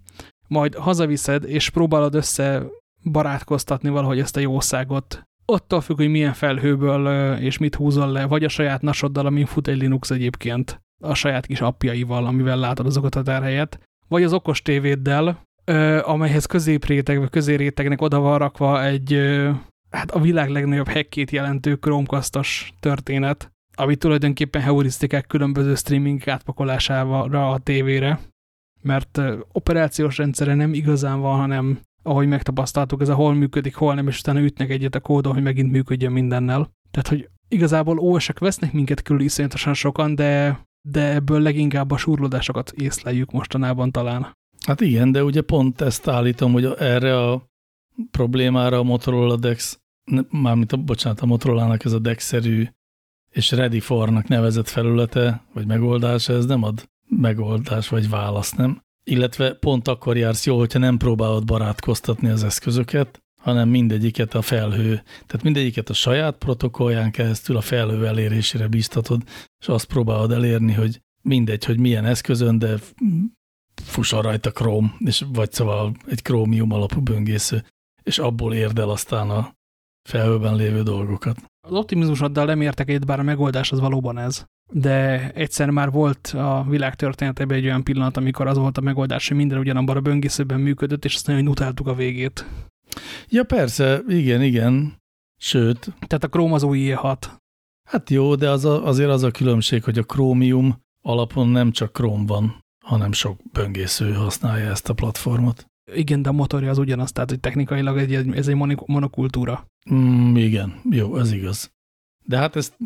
Majd hazaviszed, és próbálod össze barátkoztatni valahogy ezt a jószágot. Attól függ, hogy milyen felhőből és mit húzol le, vagy a saját nasoddal, amin fut egy Linux egyébként, a saját kis appjaival, amivel látod azokat a terhelyet, vagy az okos tévéddel, amelyhez középréteg, vagy közérétegnek oda van rakva egy, hát a világ legnagyobb hekkét jelentő Chromecastos történet, ami tulajdonképpen heurisztikák különböző streaming átpakolására a tévére, mert operációs rendszere nem igazán van, hanem ahogy megtapasztaltuk, ez a hol működik, hol nem, és utána ütnek egyet a kódon, hogy megint működjön mindennel. Tehát, hogy igazából OS-ek vesznek minket külön iszonyatosan sokan, de, de ebből leginkább a surlódásokat észleljük mostanában talán. Hát igen, de ugye pont ezt állítom, hogy erre a problémára a Motorola Dex, mármint a, bocsánat, a Motorola-nak ez a Dex-szerű és ready for-nak nevezett felülete, vagy megoldás, ez nem ad megoldás vagy választ, nem? Illetve pont akkor jársz jól, hogyha nem próbálod barátkoztatni az eszközöket, hanem mindegyiket a felhő, tehát mindegyiket a saját protokollján keresztül a felhő elérésére biztatod, és azt próbálod elérni, hogy mindegy, hogy milyen eszközön, de fusson rajta Chrome, és vagy szóval egy Chromium alapú böngésző, és abból érd el aztán a felhőben lévő dolgokat. Az optimizmusoddal nem értek egyet, bár a megoldás az valóban ez. De egyszer már volt a világ történetében egy olyan pillanat, amikor az volt a megoldás, hogy minden ugyanabban a böngészőben működött, és azt nagyon utáltuk a végét. Ja persze, igen, igen. Sőt. Tehát a Chrome az új 6. Hát jó, de az a, azért az a különbség, hogy a Chromium alapon nem csak Chrome van, hanem sok böngésző használja ezt a platformot. Igen, de a motorja az ugyanaz, tehát hogy technikailag egy, ez egy monokultúra. Mm, igen, jó, ez igaz. De hát ezt,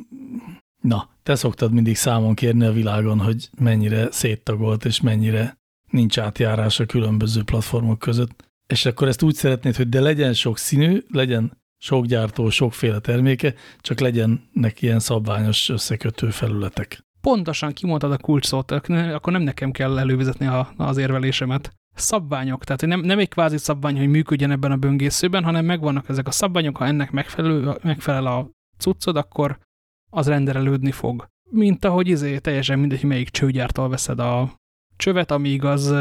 na, te szoktad mindig számon kérni a világon, hogy mennyire széttagolt, és mennyire nincs átjárás a különböző platformok között. És akkor ezt úgy szeretnéd, hogy de legyen sok színű, legyen sok gyártó, sokféle terméke, csak legyenek ilyen szabványos összekötő felületek. Pontosan kimondtad a kulcs szót, akkor nem nekem kell elővezetni az érvelésemet szabványok, tehát nem, nem egy kvázi szabvány, hogy működjen ebben a böngészőben, hanem megvannak ezek a szabványok, ha ennek megfelelő, megfelel a cuccod, akkor az renderelődni fog. Mint ahogy izé, teljesen mindegy, melyik csőgyártól veszed a csövet, amíg az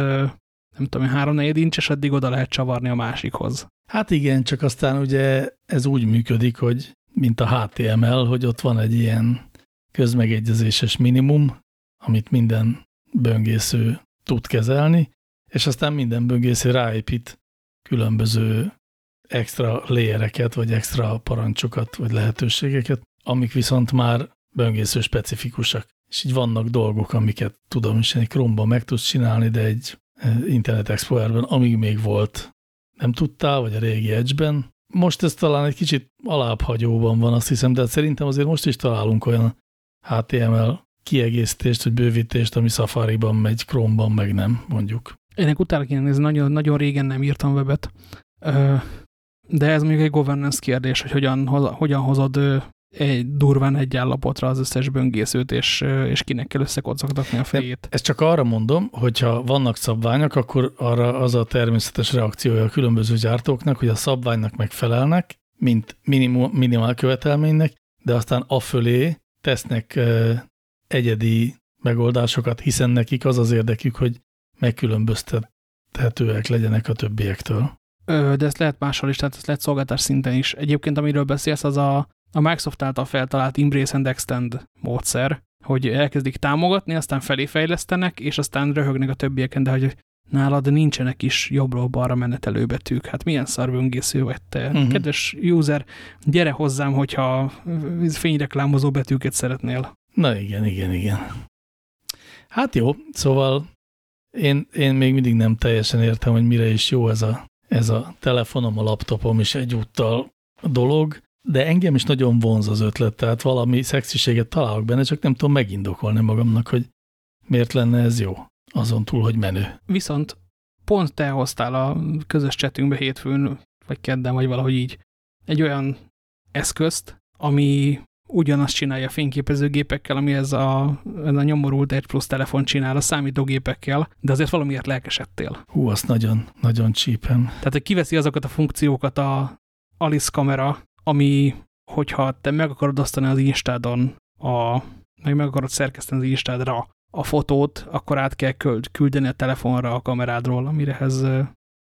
nem tudom, három negyed incses, addig oda lehet csavarni a másikhoz. Hát igen, csak aztán ugye ez úgy működik, hogy mint a HTML, hogy ott van egy ilyen közmegegyezéses minimum, amit minden böngésző tud kezelni, és aztán minden böngésző ráépít különböző extra léjereket, vagy extra parancsokat, vagy lehetőségeket, amik viszont már böngésző specifikusak. És így vannak dolgok, amiket tudom is egy Chrome-ban meg tudsz csinálni, de egy Internet Explorer-ben, amíg még volt, nem tudtál, vagy a régi Edge-ben. Most ez talán egy kicsit alábbhagyóban van, azt hiszem, de hát szerintem azért most is találunk olyan HTML kiegészítést, vagy bővítést, ami Safari-ban megy, Chrome-ban meg nem, mondjuk. Ennek utána kéne nézni, nagyon, nagyon régen nem írtam webet, de ez mondjuk egy governance kérdés, hogy hogyan, hogyan hozod egy durván egy állapotra az összes böngészőt, és, és kinek kell összekocogtatni a fejét. Ezt csak arra mondom, hogyha vannak szabványok, akkor arra az a természetes reakciója a különböző gyártóknak, hogy a szabványnak megfelelnek, mint minimum, minimál követelménynek, de aztán afölé tesznek egyedi megoldásokat, hiszen nekik az az érdekük, hogy megkülönböztethetőek legyenek a többiektől. De ezt lehet máshol is, tehát ezt lehet szolgáltás szinten is. Egyébként, amiről beszélsz, az a, a Microsoft által feltalált Embrace and Extend módszer, hogy elkezdik támogatni, aztán felé fejlesztenek, és aztán röhögnek a többieken, de hogy nálad nincsenek is jobbról balra menetelő betűk. Hát milyen szarböngésző vagy te. Uh mhm. -huh. Kedves user, gyere hozzám, hogyha fényreklámozó betűket szeretnél. Na igen, igen, igen. Hát jó, szóval én, én még mindig nem teljesen értem, hogy mire is jó ez a, ez a telefonom, a laptopom is egyúttal dolog, de engem is nagyon vonz az ötlet, tehát valami szexiséget találok benne, csak nem tudom megindokolni magamnak, hogy miért lenne ez jó, azon túl, hogy menő. Viszont pont te hoztál a közös csetünkbe hétfőn, vagy kedden, vagy valahogy így, egy olyan eszközt, ami ugyanazt csinálja a fényképezőgépekkel, ami ez a, ez a nyomorult 1 plusz telefon csinál a számítógépekkel, de azért valamiért lelkesedtél. Hú, azt nagyon, nagyon csípem. Tehát, hogy kiveszi azokat a funkciókat a Alice kamera, ami, hogyha te meg akarod osztani az Instádon, a, meg meg akarod szerkeszteni az Instádra a fotót, akkor át kell küldeni a telefonra a kamerádról, amirehez a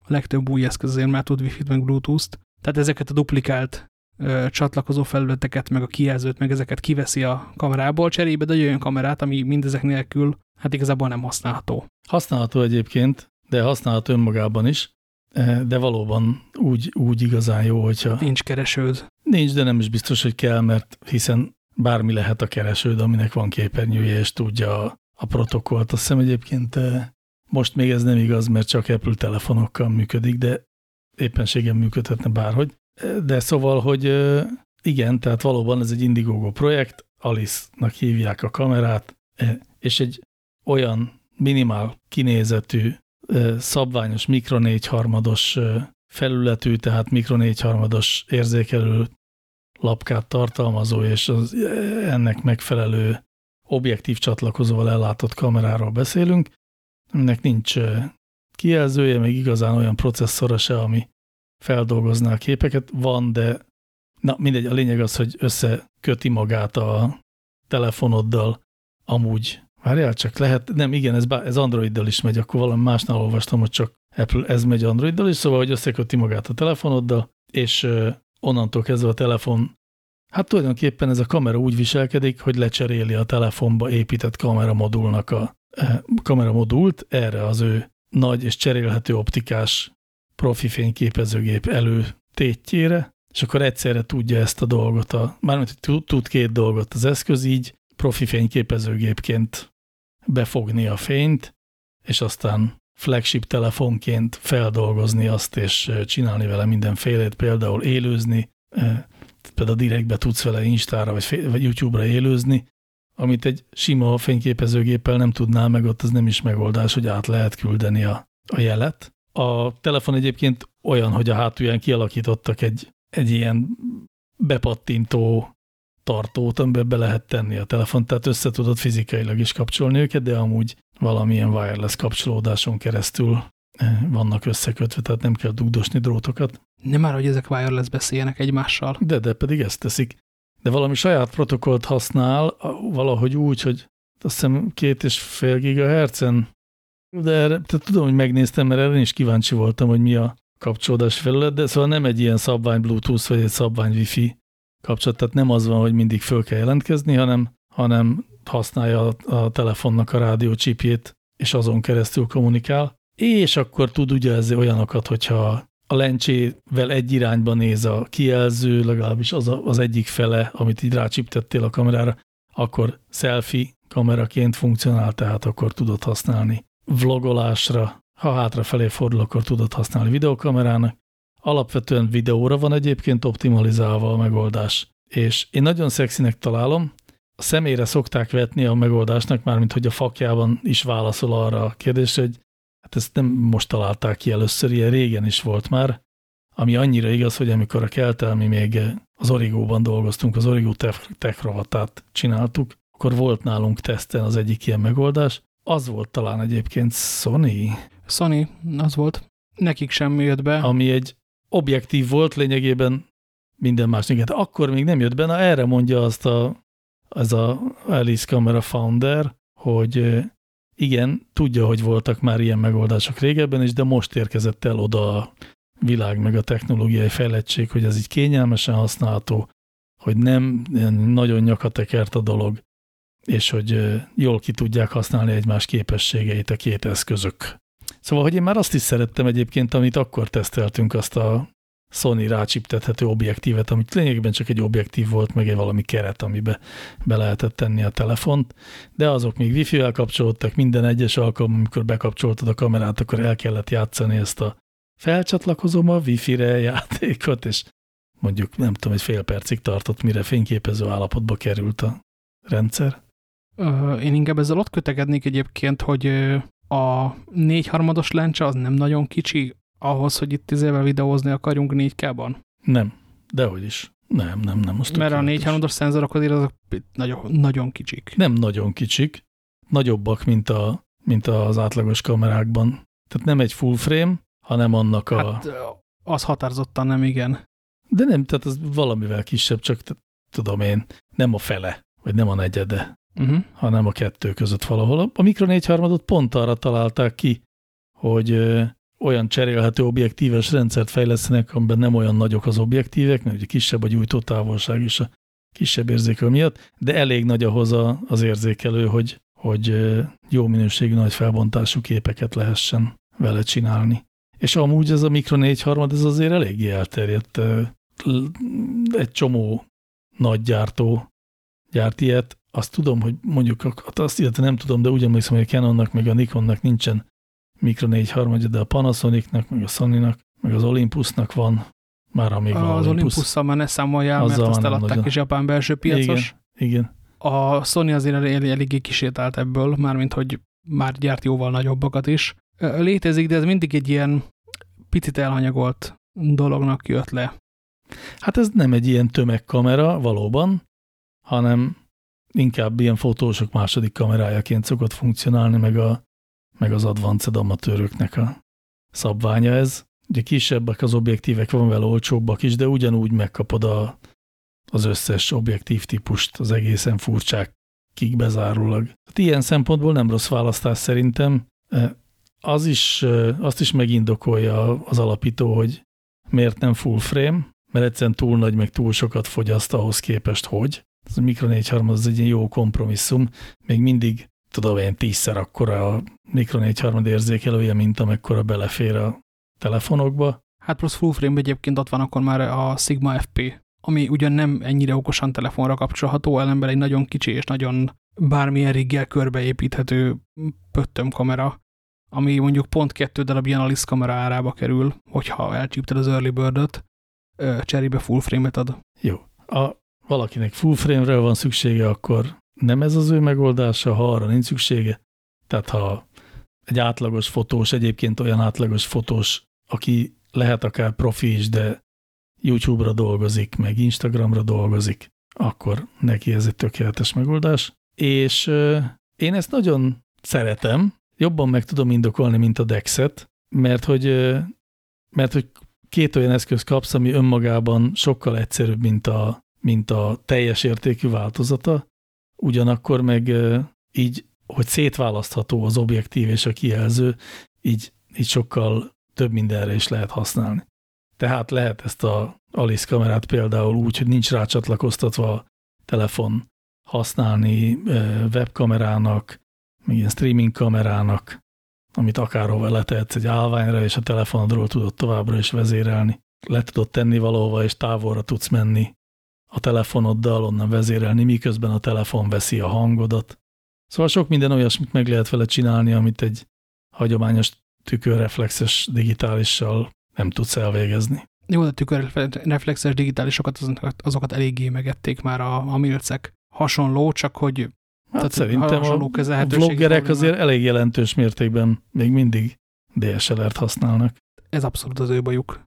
legtöbb új eszköz azért már tud Wi-Fi-t meg Bluetooth-t. Tehát ezeket a duplikált ö, csatlakozó felületeket, meg a kijelzőt, meg ezeket kiveszi a kamerából, cserébe de olyan kamerát, ami mindezek nélkül hát igazából nem használható. Használható egyébként, de használható önmagában is, de valóban úgy, úgy igazán jó, hogyha... Nincs keresőd. Nincs, de nem is biztos, hogy kell, mert hiszen bármi lehet a keresőd, aminek van képernyője, és tudja a, a protokollt. Azt hiszem egyébként most még ez nem igaz, mert csak Apple telefonokkal működik, de éppenségen működhetne bárhogy. De szóval, hogy igen, tehát valóban ez egy Indiegogo projekt, Alice-nak hívják a kamerát, és egy olyan minimál kinézetű, szabványos mikro harmados felületű, tehát mikro harmados érzékelő lapkát tartalmazó, és az ennek megfelelő objektív csatlakozóval ellátott kameráról beszélünk, aminek nincs kijelzője, még igazán olyan processzora se, ami feldolgozná a képeket. Van, de na mindegy, a lényeg az, hogy összeköti magát a telefonoddal amúgy. Várjál, csak lehet, nem, igen, ez, ez Androiddal is megy, akkor valami másnál olvastam, hogy csak Apple, ez megy Androiddal is, szóval, hogy összeköti magát a telefonoddal, és onnantól kezdve a telefon, hát tulajdonképpen ez a kamera úgy viselkedik, hogy lecseréli a telefonba épített kameramodulnak a kameramodult erre az ő nagy és cserélhető optikás profi fényképezőgép előtétjére, és akkor egyszerre tudja ezt a dolgot, a, mármint tud két dolgot az eszköz, így profi fényképezőgépként befogni a fényt, és aztán flagship telefonként feldolgozni azt, és csinálni vele mindenfélét, például élőzni, például direktbe tudsz vele Instára vagy, vagy YouTube-ra élőzni, amit egy sima fényképezőgéppel nem tudnál meg, ott az nem is megoldás, hogy át lehet küldeni a, a jelet. A telefon egyébként olyan, hogy a hátulján kialakítottak egy, egy ilyen bepattintó tartót, amiben be lehet tenni a telefon, tehát össze tudod fizikailag is kapcsolni őket, de amúgy valamilyen wireless kapcsolódáson keresztül eh, vannak összekötve, tehát nem kell dugdosni drótokat. Nem már, hogy ezek wireless beszéljenek egymással. De, de pedig ezt teszik. De valami saját protokollt használ, valahogy úgy, hogy azt hiszem két és fél gigahertzen de erre, tehát tudom, hogy megnéztem, mert erre is kíváncsi voltam, hogy mi a kapcsolódás felület, de szóval nem egy ilyen szabvány Bluetooth vagy egy szabvány Wi-Fi kapcsolat, tehát nem az van, hogy mindig föl kell jelentkezni, hanem, hanem használja a, telefonnak a rádió csipjét, és azon keresztül kommunikál. És akkor tud ugye ez olyanokat, hogyha a lencsével egy irányba néz a kijelző, legalábbis az, a, az egyik fele, amit így rácsiptettél a kamerára, akkor selfie kameraként funkcionál, tehát akkor tudod használni vlogolásra, ha hátrafelé fordul, akkor tudod használni videokamerának. Alapvetően videóra van egyébként optimalizálva a megoldás. És én nagyon szexinek találom, a személyre szokták vetni a megoldásnak, mármint hogy a fakjában is válaszol arra a kérdésre, hogy hát ezt nem most találták ki először, ilyen régen is volt már, ami annyira igaz, hogy amikor a keltelmi még az Origóban dolgoztunk, az Origo Tech rovatát csináltuk, akkor volt nálunk teszten az egyik ilyen megoldás. Az volt talán egyébként Sony. Sony, az volt. Nekik sem jött be. Ami egy objektív volt, lényegében minden más. Igen, akkor még nem jött be. Na erre mondja azt a, ez a Alice Camera Founder, hogy igen, tudja, hogy voltak már ilyen megoldások régebben is, de most érkezett el oda a világ meg a technológiai fejlettség, hogy ez így kényelmesen használható, hogy nem nagyon nyakatekert a dolog, és hogy jól ki tudják használni egymás képességeit a két eszközök. Szóval, hogy én már azt is szerettem egyébként, amit akkor teszteltünk, azt a Sony rácsiptethető objektívet, amit lényegében csak egy objektív volt, meg egy valami keret, amibe be lehetett tenni a telefont, de azok még wifi-vel kapcsolódtak, minden egyes alkalom, amikor bekapcsoltad a kamerát, akkor el kellett játszani ezt a felcsatlakozom a wifi-re játékot, és mondjuk nem tudom, egy fél percig tartott, mire fényképező állapotba került a rendszer. Én inkább ezzel ott kötegednék egyébként, hogy a négy harmados lencse az nem nagyon kicsi ahhoz, hogy itt tízével videózni akarjunk 4K-ban? Nem, dehogy is. Nem, nem, nem. Azt Mert a négy harmados szenzorok azért azok nagyon, nagyon kicsik. Nem nagyon kicsik, nagyobbak, mint, a, mint az átlagos kamerákban. Tehát nem egy full frame, hanem annak a... Hát, az határozottan nem, igen. De nem, tehát az valamivel kisebb, csak tudom én, nem a fele, vagy nem a negyede uh -huh. hanem a kettő között valahol. A Mikro 4 harmadot pont arra találták ki, hogy olyan cserélhető objektíves rendszert fejlesztenek, amiben nem olyan nagyok az objektívek, mert ugye kisebb a gyújtótávolság is a kisebb érzékel miatt, de elég nagy ahhoz a, az érzékelő, hogy, hogy jó minőségű, nagy felbontású képeket lehessen vele csinálni. És amúgy ez a Mikro 4 harmad, ez azért eléggé elterjedt. Egy csomó nagy gyártó gyárt ilyet, azt tudom, hogy mondjuk azt illetve nem tudom, de úgy emlékszem, hogy a Canonnak meg a Nikonnak nincsen Mikro 4 harmadja, de a Panasonicnak, meg a Sonynak, meg az Olympusnak van, már amíg az van Az Olympusszal már ne számoljál, mert azt eladták nagyon. is japán belső piacos. Igen, igen. A Sony azért elég, eléggé kisétált ebből, mármint hogy már gyárt jóval nagyobbakat is. Létezik, de ez mindig egy ilyen picit elhanyagolt dolognak jött le. Hát ez nem egy ilyen tömegkamera valóban, hanem inkább ilyen fotósok második kamerájaként szokott funkcionálni, meg, a, meg az advanced amatőröknek a szabványa ez. Ugye kisebbek az objektívek, van vele olcsóbbak is, de ugyanúgy megkapod a, az összes objektív típust, az egészen furcsák kik bezárólag. Hát ilyen szempontból nem rossz választás szerintem. Az is, azt is megindokolja az alapító, hogy miért nem full frame, mert egyszerűen túl nagy, meg túl sokat fogyaszt ahhoz képest, hogy ez a Mikro 4.3 az egy jó kompromisszum, még mindig tudom én tízszer akkora a Mikro 4.3 érzékelője, mint amekkora belefér a telefonokba. Hát plusz full frame egyébként ott van akkor már a Sigma FP, ami ugyan nem ennyire okosan telefonra kapcsolható, ellenben egy nagyon kicsi és nagyon bármilyen riggel körbeépíthető pöttöm kamera, ami mondjuk pont kettő darab ilyen Alice kamera árába kerül, hogyha elcsípted az early bird cserébe full frame-et ad. Jó. A valakinek full frame-re van szüksége, akkor nem ez az ő megoldása, ha arra nincs szüksége. Tehát ha egy átlagos fotós, egyébként olyan átlagos fotós, aki lehet akár profi is, de YouTube-ra dolgozik, meg Instagramra dolgozik, akkor neki ez egy tökéletes megoldás. És én ezt nagyon szeretem, jobban meg tudom indokolni, mint a Dexet, mert hogy, mert hogy két olyan eszköz kapsz, ami önmagában sokkal egyszerűbb, mint a, mint a teljes értékű változata, ugyanakkor meg így, hogy szétválasztható az objektív és a kijelző, így, így sokkal több mindenre is lehet használni. Tehát lehet ezt a Alice kamerát például úgy, hogy nincs rácsatlakoztatva a telefon használni webkamerának, meg ilyen streaming kamerának, amit akárhova letehetsz egy állványra, és a telefonodról tudod továbbra is vezérelni. Le tudod tenni valahova, és távolra tudsz menni a telefonoddal, onnan vezérelni, miközben a telefon veszi a hangodat. Szóval sok minden olyasmit meg lehet vele csinálni, amit egy hagyományos tükörreflexes digitálissal nem tudsz elvégezni. Jó, de tükörreflexes digitálisokat azokat eléggé megették már a, a milcek. Hasonló, csak hogy hát tehát szerintem a vloggerek azért elég jelentős mértékben még mindig DSLR-t használnak. Ez abszolút az ő bajuk.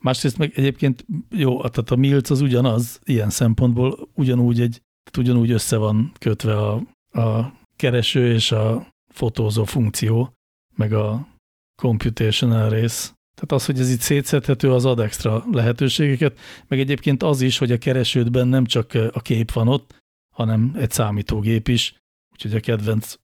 Másrészt meg egyébként jó, tehát a Milc az ugyanaz, ilyen szempontból ugyanúgy, egy, ugyanúgy össze van kötve a, a kereső és a fotózó funkció, meg a computational rész. Tehát az, hogy ez itt szétszedhető, az ad extra lehetőségeket, meg egyébként az is, hogy a keresődben nem csak a kép van ott, hanem egy számítógép is, úgyhogy a kedvenc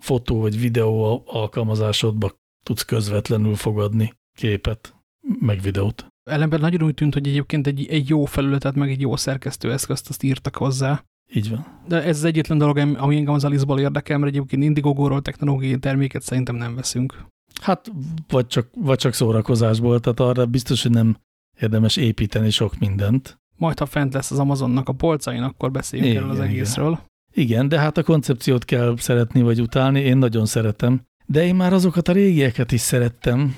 fotó vagy videó alkalmazásodba tudsz közvetlenül fogadni képet, meg videót. Ellenben nagyon úgy tűnt, hogy egyébként egy, egy jó felületet, meg egy jó szerkesztőeszközt azt írtak hozzá. Így van. De ez az egyetlen dolog, ami engem az Alice-ból érdekel, mert egyébként Indiegogo-ról technológiai terméket szerintem nem veszünk. Hát, vagy csak, vagy csak szórakozásból, tehát arra biztos, hogy nem érdemes építeni sok mindent. Majd, ha fent lesz az Amazonnak a polcain, akkor beszéljünk igen, erről az egészről. Igen. igen, de hát a koncepciót kell szeretni vagy utálni, én nagyon szeretem. De én már azokat a régieket is szerettem.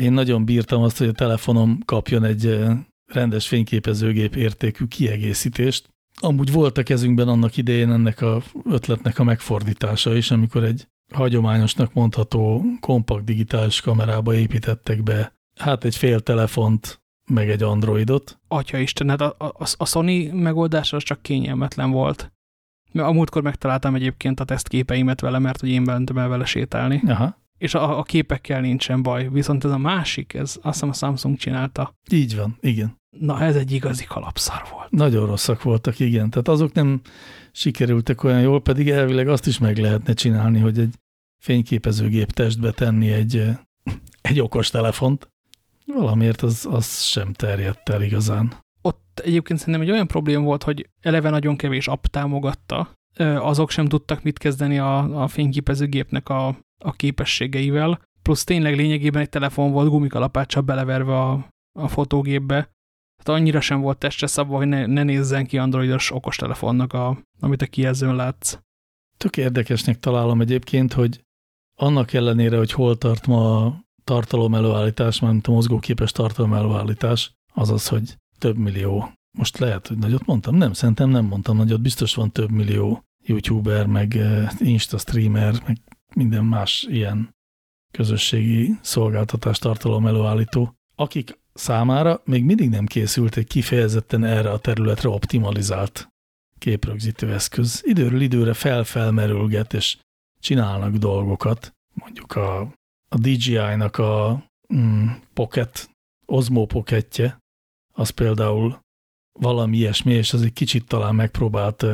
Én nagyon bírtam azt, hogy a telefonom kapjon egy rendes fényképezőgép értékű kiegészítést. Amúgy volt a kezünkben annak idején ennek a ötletnek a megfordítása is, amikor egy hagyományosnak mondható kompakt digitális kamerába építettek be hát egy fél telefont, meg egy androidot. Atya Isten, hát a, a, a Sony megoldása az csak kényelmetlen volt. A múltkor megtaláltam egyébként a tesztképeimet vele, mert hogy én mentem el vele sétálni. Aha. És a, a képekkel nincsen baj. Viszont ez a másik, ez azt hiszem a Samsung csinálta. Így van, igen. Na, ez egy igazi kalapszar volt. Nagyon rosszak voltak, igen. Tehát azok nem sikerültek olyan jól, pedig elvileg azt is meg lehetne csinálni, hogy egy fényképezőgép testbe tenni egy, egy okos telefont. Valamiért az, az sem terjedt el igazán. Ott egyébként szerintem egy olyan probléma volt, hogy eleve nagyon kevés app támogatta, azok sem tudtak mit kezdeni a, a fényképezőgépnek a, a képességeivel, plusz tényleg lényegében egy telefon volt gumikalapáccsal beleverve a, a fotógépbe, tehát annyira sem volt testre szabva, hogy ne, ne nézzen ki androidos okostelefonnak, a, amit a kijelzőn látsz. Tök érdekesnek találom egyébként, hogy annak ellenére, hogy hol tart ma a tartalom előállítás, mint a mozgóképes tartalom előállítás, azaz, hogy több millió. Most lehet, hogy nagyot mondtam? Nem, szerintem nem mondtam nagyot. Biztos van több millió youtuber, meg eh, insta streamer, meg minden más ilyen közösségi szolgáltatás tartalom előállító, akik számára még mindig nem készült egy kifejezetten erre a területre optimalizált képrögzítő eszköz. Időről időre felfelmerülget, és csinálnak dolgokat. Mondjuk a, a DJI-nak a mm, Pocket, Osmo Pocketje, az például valami ilyesmi, és az egy kicsit talán megpróbált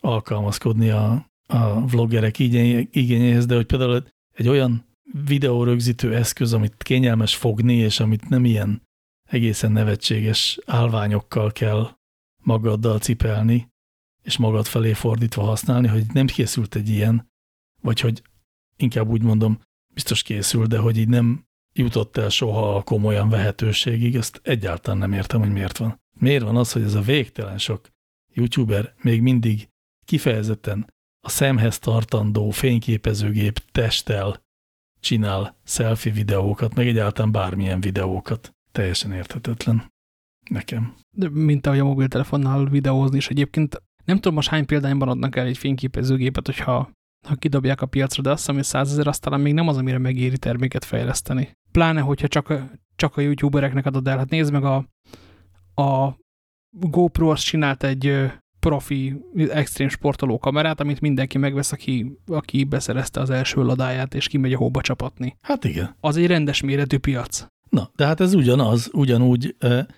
alkalmazkodni a, a vloggerek igényéhez, de hogy például egy olyan videórögzítő eszköz, amit kényelmes fogni, és amit nem ilyen egészen nevetséges állványokkal kell magaddal cipelni, és magad felé fordítva használni, hogy nem készült egy ilyen, vagy hogy inkább úgy mondom, biztos készül, de hogy így nem jutott el soha a komolyan vehetőségig, ezt egyáltalán nem értem, hogy miért van. Miért van az, hogy ez a végtelen sok youtuber még mindig kifejezetten a szemhez tartandó fényképezőgép testtel csinál selfie videókat, meg egyáltalán bármilyen videókat. Teljesen érthetetlen nekem. De mint ahogy a mobiltelefonnal videózni is egyébként nem tudom most hány példányban adnak el egy fényképezőgépet, hogyha ha kidobják a piacra, de azt hiszem, hogy 100 ezer azt talán még nem az, amire megéri terméket fejleszteni. Pláne, hogyha csak a, csak a youtubereknek adod el. Hát nézd meg a, a GoPro azt csinált egy profi, extrém sportoló kamerát, amit mindenki megvesz, aki, aki beszerezte az első ladáját, és kimegy a hóba csapatni. Hát igen. Az egy rendes méretű piac. Na, de hát ez ugyanaz, ugyanúgy,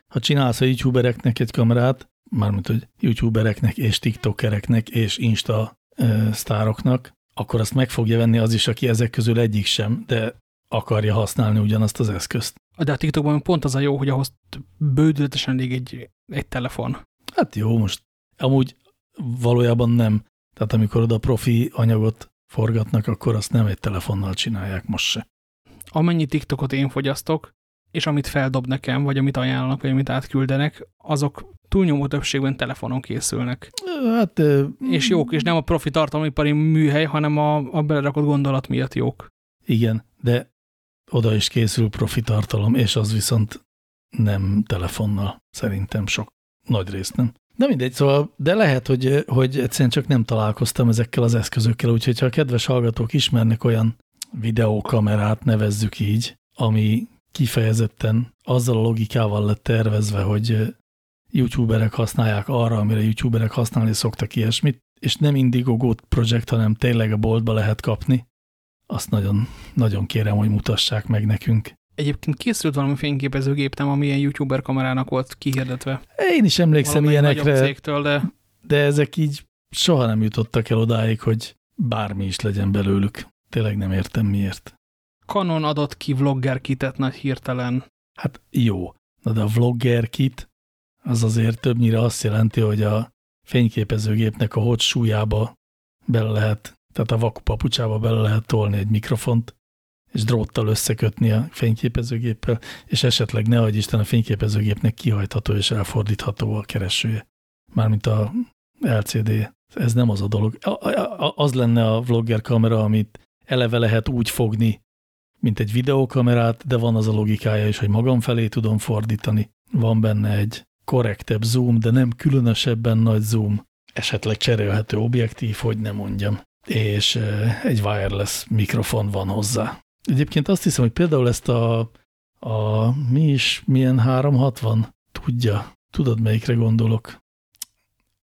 ha csinálsz a youtubereknek egy kamerát, mármint, hogy youtubereknek és tiktokereknek és insta sztároknak, akkor azt meg fogja venni az is, aki ezek közül egyik sem, de akarja használni ugyanazt az eszközt. De a TikTokban pont az a jó, hogy ahhoz bődületesen elég egy, egy telefon. Hát jó, most amúgy valójában nem. Tehát amikor oda profi anyagot forgatnak, akkor azt nem egy telefonnal csinálják most se. Amennyi TikTokot én fogyasztok, és amit feldob nekem, vagy amit ajánlanak, vagy amit átküldenek, azok túlnyomó többségben telefonon készülnek. Hát, és jók, és nem a profi tartalomipari műhely, hanem a, a belerakott gondolat miatt jók. Igen, de oda is készül profi tartalom, és az viszont nem telefonnal, szerintem sok nagy részt nem. De mindegy, szóval, de lehet, hogy, hogy egyszerűen csak nem találkoztam ezekkel az eszközökkel, úgyhogy ha a kedves hallgatók ismernek olyan videókamerát, nevezzük így, ami kifejezetten azzal a logikával lett tervezve, hogy youtuberek használják arra, amire youtuberek használni szoktak ilyesmit, és nem Indiegogo projekt, hanem tényleg a boltba lehet kapni, azt nagyon, nagyon kérem, hogy mutassák meg nekünk. Egyébként készült valami fényképezőgép, nem, ami ilyen youtuber kamerának volt kihirdetve. Én is emlékszem valami ilyenekre, cégtől, de... de ezek így soha nem jutottak el odáig, hogy bármi is legyen belőlük. Tényleg nem értem miért. Canon adott ki vlogger kitet nagy hirtelen. Hát jó, Na de a vlogger kit az azért többnyire azt jelenti, hogy a fényképezőgépnek a hot súlyába bele lehet, tehát a vakupapucsába bele lehet tolni egy mikrofont, és dróttal összekötni a fényképezőgéppel, és esetleg ne adj Isten a fényképezőgépnek kihajtható és elfordítható a keresője. Mármint a LCD. Ez nem az a dolog. Az lenne a vlogger kamera, amit eleve lehet úgy fogni, mint egy videókamerát, de van az a logikája is, hogy magam felé tudom fordítani. Van benne egy korrektebb zoom, de nem különösebben nagy zoom. Esetleg cserélhető objektív, hogy nem mondjam. És egy wireless mikrofon van hozzá. Egyébként azt hiszem, hogy például ezt a, a mi is, milyen 360 tudja. Tudod, melyikre gondolok?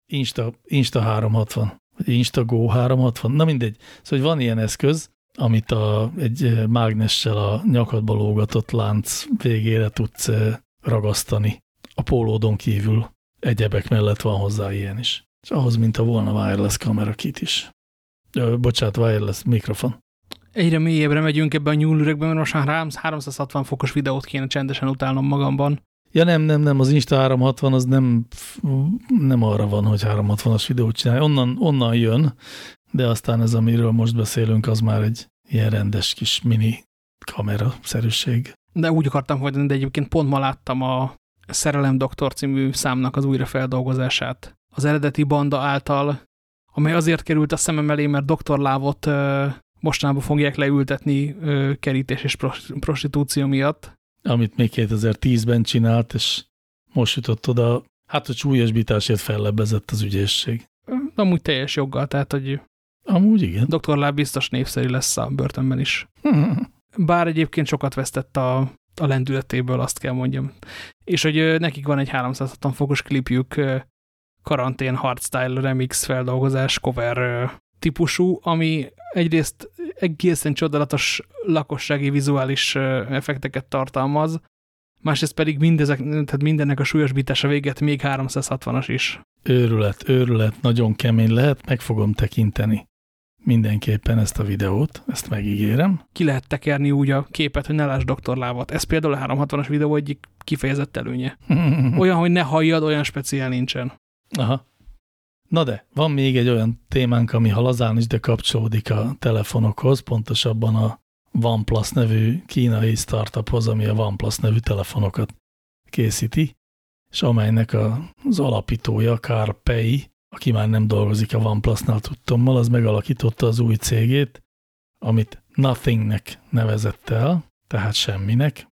Insta, Insta 360, vagy Instago 360, na mindegy. Szóval van ilyen eszköz, amit a, egy mágnessel a nyakadba lógatott lánc végére tudsz ragasztani. A pólódon kívül egyebek mellett van hozzá ilyen is. És ahhoz, mint a volna wireless kamera kit is. Ö, bocsánat, wireless mikrofon. Egyre mélyebbre megyünk ebben a nyúlüregben, mert most már 360 fokos videót kéne csendesen utálnom magamban. Ja nem, nem, nem, az Insta 360 az nem, nem arra van, hogy 360-as videót csinálj. Onnan, onnan jön, de aztán ez, amiről most beszélünk, az már egy ilyen rendes kis mini kamera-szerűség. De úgy akartam hogy de egyébként pont ma láttam a Szerelem Doktor című számnak az újrafeldolgozását. Az eredeti banda által, amely azért került a szemem elé, mert Dr. Lávot mostanában fogják leültetni ö, kerítés és prostitúció miatt. Amit még 2010-ben csinált, és most jutott oda, hát hogy súlyosbításért fellebbezett az ügyészség. Amúgy teljes joggal, tehát hogy Amúgy igen. Dr. Láb biztos népszerű lesz a börtönben is. Bár egyébként sokat vesztett a, a lendületéből, azt kell mondjam. És hogy nekik van egy 360 fokos klipjük, karantén hardstyle remix feldolgozás cover típusú, ami egyrészt egészen csodálatos lakossági vizuális effekteket tartalmaz, másrészt pedig mindezek, tehát mindennek a súlyosbítása véget még 360-as is. Őrület, őrület, nagyon kemény lehet, meg fogom tekinteni mindenképpen ezt a videót, ezt megígérem. Ki lehet tekerni úgy a képet, hogy ne láss Dr. Lávat. Ez például a 360-as videó egyik kifejezett előnye. olyan, hogy ne halljad, olyan speciál nincsen. Aha. Na de, van még egy olyan témánk, ami ha lazán is, de kapcsolódik a telefonokhoz, pontosabban a OnePlus nevű kínai startuphoz, ami a OnePlus nevű telefonokat készíti, és amelynek az alapítója, Carl Pei, aki már nem dolgozik a OnePlus-nál tudtommal, az megalakította az új cégét, amit Nothingnek nevezett el, tehát semminek.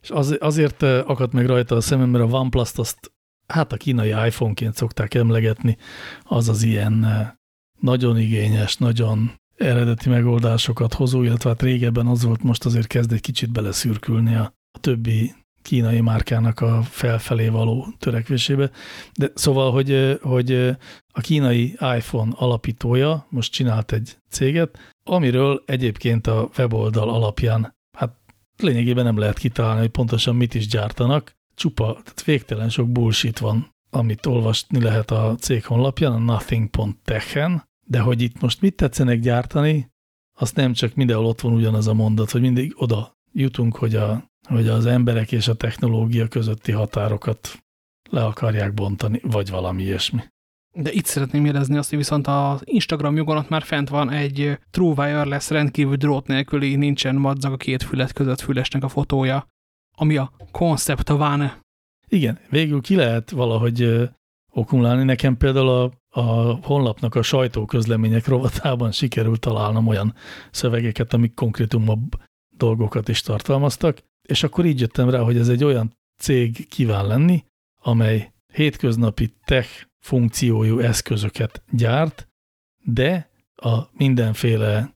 És az, azért akadt meg rajta a szemem, mert a OnePlus-t azt hát a kínai iPhone-ként szokták emlegetni, az az ilyen nagyon igényes, nagyon eredeti megoldásokat hozó, illetve hát régebben az volt, most azért kezd egy kicsit beleszürkülni a, többi kínai márkának a felfelé való törekvésébe. De szóval, hogy, hogy a kínai iPhone alapítója most csinált egy céget, amiről egyébként a weboldal alapján hát lényegében nem lehet kitalálni, hogy pontosan mit is gyártanak. Csupa, tehát végtelen sok bullshit van, amit olvasni lehet a cég honlapján, a nothing.tech-en, de hogy itt most mit tetszenek gyártani, azt nem csak mindenhol ott van ugyanaz a mondat, hogy mindig oda jutunk, hogy a hogy az emberek és a technológia közötti határokat le akarják bontani, vagy valami ilyesmi. De itt szeretném jelezni azt, hogy viszont az Instagram jogon már fent van egy True Wireless rendkívül drót nélküli, nincsen madzag a két fület között fülesnek a fotója, ami a Concept One. Igen, végül ki lehet valahogy okumulálni. Nekem például a, a honlapnak a sajtóközlemények rovatában sikerült találnom olyan szövegeket, amik konkrétumabb dolgokat is tartalmaztak, és akkor így jöttem rá, hogy ez egy olyan cég kíván lenni, amely hétköznapi tech funkciójú eszközöket gyárt, de a mindenféle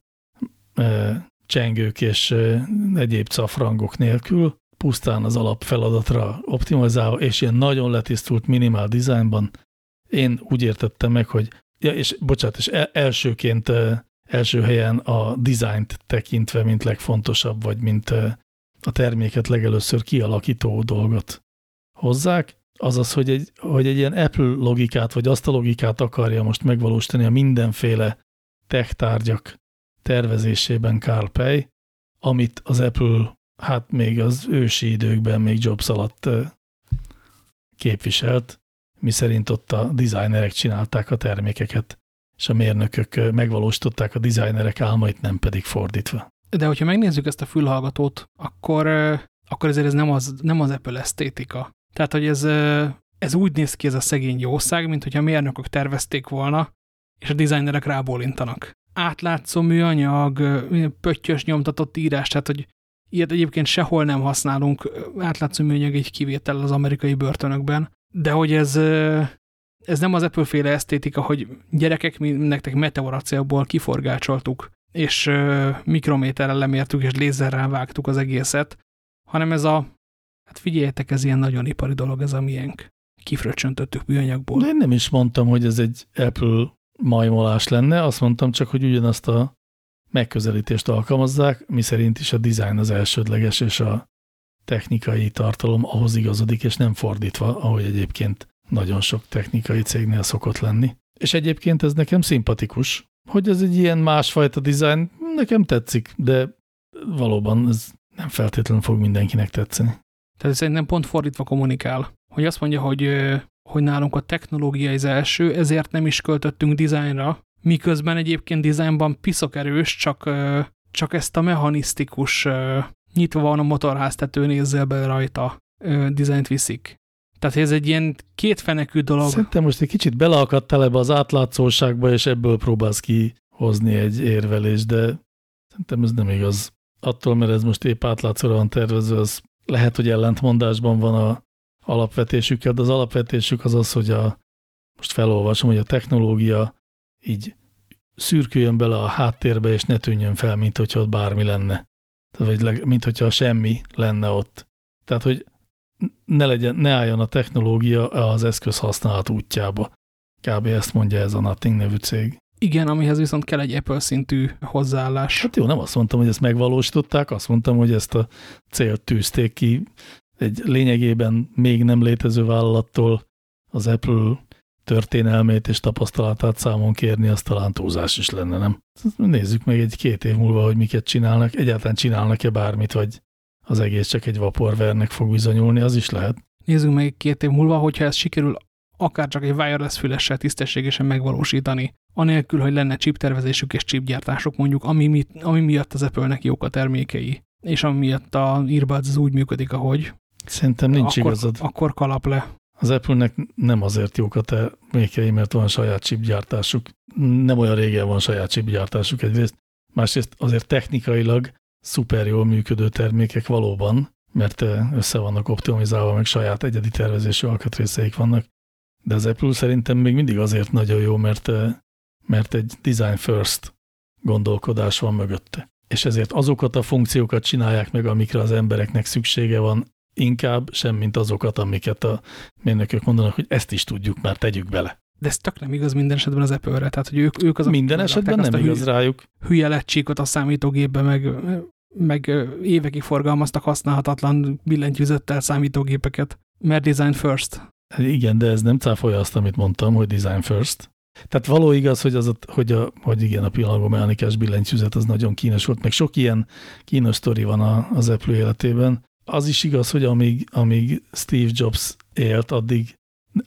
e, csengők és e, egyéb cafrangok nélkül pusztán az alapfeladatra optimalizálva, és ilyen nagyon letisztult minimál dizájnban, én úgy értettem meg, hogy, ja, és bocsánat, és elsőként első helyen a dizájnt tekintve, mint legfontosabb, vagy mint a terméket legelőször kialakító dolgot hozzák, azaz, hogy egy, hogy egy ilyen Apple logikát, vagy azt a logikát akarja most megvalósítani a mindenféle tech tárgyak tervezésében Carl Pei, amit az Apple hát még az ősi időkben, még Jobs alatt képviselt, mi szerint ott a designerek csinálták a termékeket, és a mérnökök megvalósították a designerek álmait, nem pedig fordítva. De hogyha megnézzük ezt a fülhallgatót, akkor, akkor ezért ez nem az, nem az Apple esztétika. Tehát, hogy ez, ez úgy néz ki ez a szegény jószág, mint hogyha a mérnökök tervezték volna, és a designerek rábólintanak. Átlátszó műanyag, pöttyös nyomtatott írás, tehát, hogy ilyet egyébként sehol nem használunk, átlátszó műanyag egy kivétel az amerikai börtönökben, de hogy ez, ez nem az Apple-féle esztétika, hogy gyerekek, mi nektek meteoracélból kiforgácsoltuk, és mikrométerrel lemértük, és lézerrel vágtuk az egészet, hanem ez a, hát figyeljetek, ez ilyen nagyon ipari dolog, ez a miénk. Kifröccsöntöttük műanyagból. De én nem is mondtam, hogy ez egy Apple majmolás lenne, azt mondtam csak, hogy ugyanazt a megközelítést alkalmazzák, mi szerint is a design az elsődleges, és a technikai tartalom ahhoz igazodik, és nem fordítva, ahogy egyébként nagyon sok technikai cégnél szokott lenni. És egyébként ez nekem szimpatikus, hogy ez egy ilyen másfajta design, nekem tetszik, de valóban ez nem feltétlenül fog mindenkinek tetszeni. Tehát szerintem pont fordítva kommunikál, hogy azt mondja, hogy, hogy nálunk a technológia az első, ezért nem is költöttünk dizájnra, miközben egyébként dizájnban piszok erős, csak, csak ezt a mechanisztikus, nyitva van a motorháztető, nézzel be rajta, dizájnt viszik. Tehát ez egy ilyen kétfenekű dolog. Szerintem most egy kicsit beleakadtál ebbe az átlátszóságba, és ebből próbálsz kihozni egy érvelést, de szerintem ez nem igaz. Attól, mert ez most épp átlátszóra van tervezve, az lehet, hogy ellentmondásban van a alapvetésükkel, de az alapvetésük az az, hogy a, most felolvasom, hogy a technológia így szürküljön bele a háttérbe, és ne tűnjön fel, mint hogyha ott bármi lenne. Vagy mint hogyha semmi lenne ott. Tehát, hogy ne, legyen, ne álljon a technológia az eszköz használat útjába. Kb. ezt mondja ez a Nothing nevű cég. Igen, amihez viszont kell egy Apple szintű hozzáállás. Hát jó, nem azt mondtam, hogy ezt megvalósították, azt mondtam, hogy ezt a célt tűzték ki egy lényegében még nem létező vállalattól az Apple történelmét és tapasztalatát számon kérni, az talán túlzás is lenne, nem? Nézzük meg egy-két év múlva, hogy miket csinálnak. Egyáltalán csinálnak-e bármit, vagy az egész csak egy vaporvernek fog bizonyulni, az is lehet. Nézzük meg két év múlva, hogyha ez sikerül akár csak egy wireless fülessel tisztességesen megvalósítani, anélkül, hogy lenne chiptervezésük és chipgyártások mondjuk, ami, mi, ami miatt az Apple-nek jók a termékei, és ami miatt a Earbuds az úgy működik, ahogy. Szerintem nincs akkor, igazad. Akkor kalap le. Az Apple-nek nem azért jók a termékei, mert van saját chipgyártásuk. Nem olyan régen van saját chipgyártásuk egyrészt. Másrészt azért technikailag szuper jól működő termékek valóban, mert össze vannak optimizálva, meg saját egyedi tervezésű alkatrészeik vannak. De az Apple szerintem még mindig azért nagyon jó, mert, mert egy design first gondolkodás van mögötte. És ezért azokat a funkciókat csinálják meg, amikre az embereknek szüksége van, inkább sem, mint azokat, amiket a mérnökök mondanak, hogy ezt is tudjuk, már tegyük bele. De ez tök nem igaz minden esetben az Apple-re, tehát hogy ők, ők az Minden esetben nem igaz hülye, rájuk. Hülye lecsíkot a számítógépbe, meg, meg évekig forgalmaztak használhatatlan billentyűzettel számítógépeket, mert design first. Igen, de ez nem cáfolja azt, amit mondtam, hogy design first. Tehát való igaz, hogy, az a, hogy, a, hogy igen, a pillanagomechanikás billentyűzet az nagyon kínos volt, meg sok ilyen kínos sztori van a, az Apple életében, az is igaz, hogy amíg, amíg Steve Jobs élt, addig,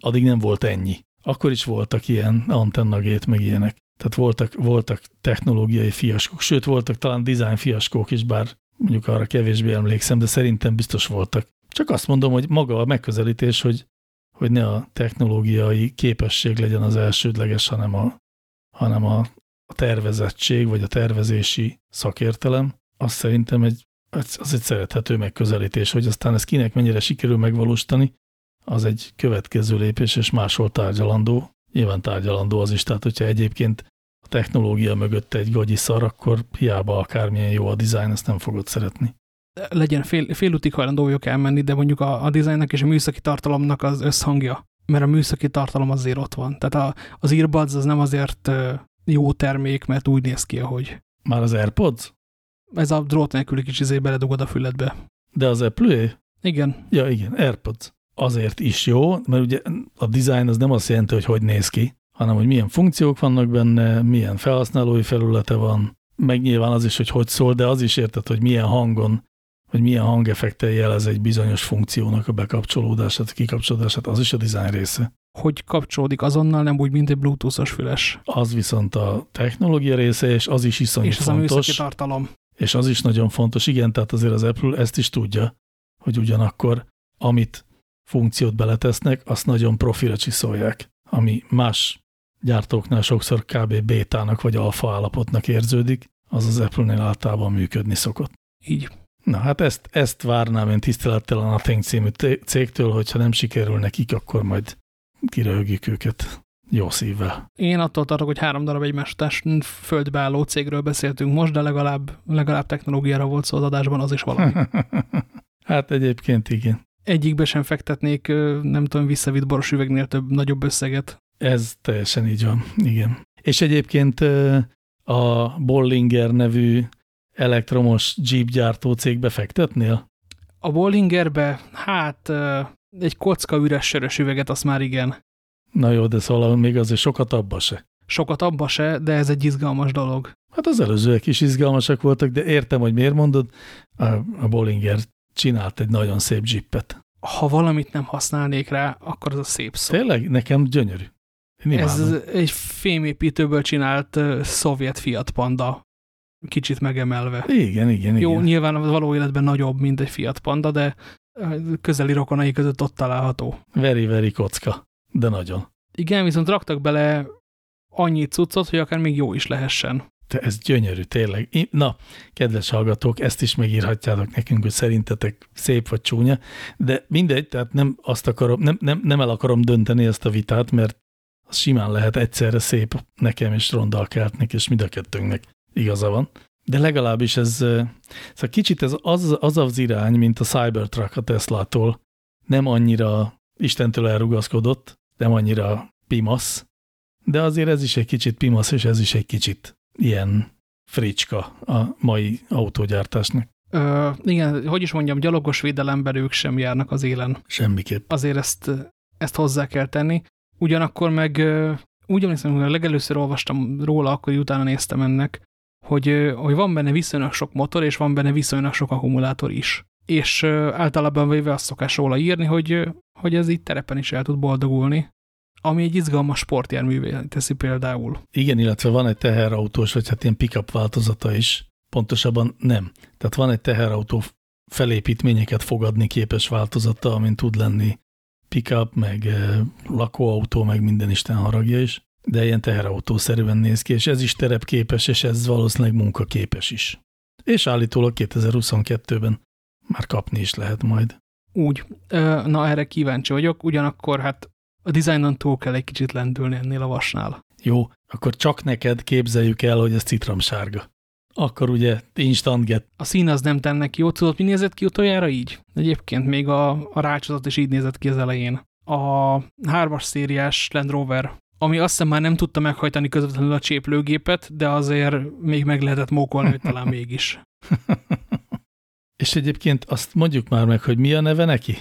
addig nem volt ennyi. Akkor is voltak ilyen antennagét, meg ilyenek. Tehát voltak, voltak technológiai fiaskók, sőt voltak talán design fiaskók is, bár mondjuk arra kevésbé emlékszem, de szerintem biztos voltak. Csak azt mondom, hogy maga a megközelítés, hogy, hogy ne a technológiai képesség legyen az elsődleges, hanem a, hanem a, a tervezettség, vagy a tervezési szakértelem, az szerintem egy az egy szerethető megközelítés, hogy aztán ez kinek mennyire sikerül megvalósítani, az egy következő lépés, és máshol tárgyalandó. Nyilván tárgyalandó az is, tehát hogyha egyébként a technológia mögött egy gagyi szar, akkor hiába akármilyen jó a dizájn, ezt nem fogod szeretni. legyen fél, félútig hajlandó vagyok elmenni, de mondjuk a, a dizájnnak és a műszaki tartalomnak az összhangja, mert a műszaki tartalom azért ott van. Tehát a, az earbuds az nem azért jó termék, mert úgy néz ki, ahogy. Már az AirPods? Ez a drót nélküli kis izé beledugod a füledbe. De az apple Igen. Ja, igen, AirPods. Azért is jó, mert ugye a design az nem azt jelenti, hogy hogy néz ki, hanem hogy milyen funkciók vannak benne, milyen felhasználói felülete van, meg nyilván az is, hogy hogy szól, de az is érted, hogy milyen hangon, vagy milyen hangeffektel jelez egy bizonyos funkciónak a bekapcsolódását, kikapcsolódását, az is a design része. Hogy kapcsolódik azonnal, nem úgy, mint egy bluetoothos füles. Az viszont a technológia része, és az is iszonyú és fontos. És az a tartalom. És az is nagyon fontos, igen, tehát azért az Apple ezt is tudja, hogy ugyanakkor, amit funkciót beletesznek, azt nagyon profira csiszolják, ami más gyártóknál sokszor kb. bétának vagy alfa állapotnak érződik, az az Apple-nél általában működni szokott. Így. Na hát ezt, ezt várnám én tisztelettel a Nothing című cégtől, hogyha nem sikerül nekik, akkor majd kiröhögjük őket jó szívvel. Én attól tartok, hogy három darab egymás földbeálló cégről beszéltünk most, de legalább, legalább technológiára volt szó az adásban, az is valami. hát egyébként igen. Egyikbe sem fektetnék, nem tudom, visszavitt boros üvegnél több nagyobb összeget. Ez teljesen így van, igen. És egyébként a Bollinger nevű elektromos Jeep gyártó cégbe fektetnél? A Bollingerbe, hát egy kocka üres sörös üveget, azt már igen. Na jó, de szóval még azért sokat abba se. Sokat abba se, de ez egy izgalmas dolog. Hát az előzőek is izgalmasak voltak, de értem, hogy miért mondod. A, a Bollinger csinált egy nagyon szép jeepet. Ha valamit nem használnék rá, akkor az a szép szó. Tényleg? Nekem gyönyörű. Ez egy fémépítőből csinált uh, szovjet Fiat Panda, kicsit megemelve. Igen, igen, Jó, igen. nyilván a való életben nagyobb, mint egy Fiat Panda, de közeli rokonai között ott található. Veri, veri kocka, de nagyon. Igen, viszont raktak bele annyi cuccot, hogy akár még jó is lehessen. Te ez gyönyörű, tényleg. Na, kedves hallgatók, ezt is megírhatjátok nekünk, hogy szerintetek szép vagy csúnya, de mindegy, tehát nem azt akarom, nem, nem, nem el akarom dönteni ezt a vitát, mert az simán lehet egyszerre szép nekem és Ronda Keltnek, és mind a kettőnknek igaza van. De legalábbis ez, szóval kicsit ez az, az az irány, mint a Cybertruck a Tesla-tól. Nem annyira Istentől elrugaszkodott, nem annyira pimasz, de azért ez is egy kicsit pimasz, és ez is egy kicsit ilyen fricska a mai autógyártásnak. Ö, igen, hogy is mondjam, gyalogos védelemben ők sem járnak az élen. Semmiképp. Azért ezt, ezt hozzá kell tenni. Ugyanakkor meg úgy emlékszem, hogy legelőször olvastam róla, akkor utána néztem ennek, hogy, hogy van benne viszonylag sok motor, és van benne viszonylag sok akkumulátor is. És általában véve azt szokás róla írni, hogy, hogy ez így terepen is el tud boldogulni, ami egy izgalmas sportjárművé teszi például. Igen, illetve van egy teherautós, vagy hát ilyen pickup változata is. Pontosabban nem. Tehát van egy teherautó felépítményeket fogadni képes változata, amin tud lenni pickup, meg lakóautó, meg minden isten haragja is, de ilyen teherautószerűen néz ki, és ez is terepképes, és ez valószínűleg munkaképes is. És állítólag 2022-ben már kapni is lehet majd. Úgy. Na, erre kíváncsi vagyok, ugyanakkor hát a dizájnon túl kell egy kicsit lendülni ennél a vasnál. Jó, akkor csak neked képzeljük el, hogy ez citromsárga. Akkor ugye instant get. A szín az nem tennek jó. Tudod, mi nézett ki utoljára így? Egyébként még a, a rácsozat is így nézett ki az elején. A hármas szériás Land Rover, ami azt hiszem már nem tudta meghajtani közvetlenül a cséplőgépet, de azért még meg lehetett mókolni, hogy talán mégis. És egyébként azt mondjuk már meg, hogy mi a neve neki?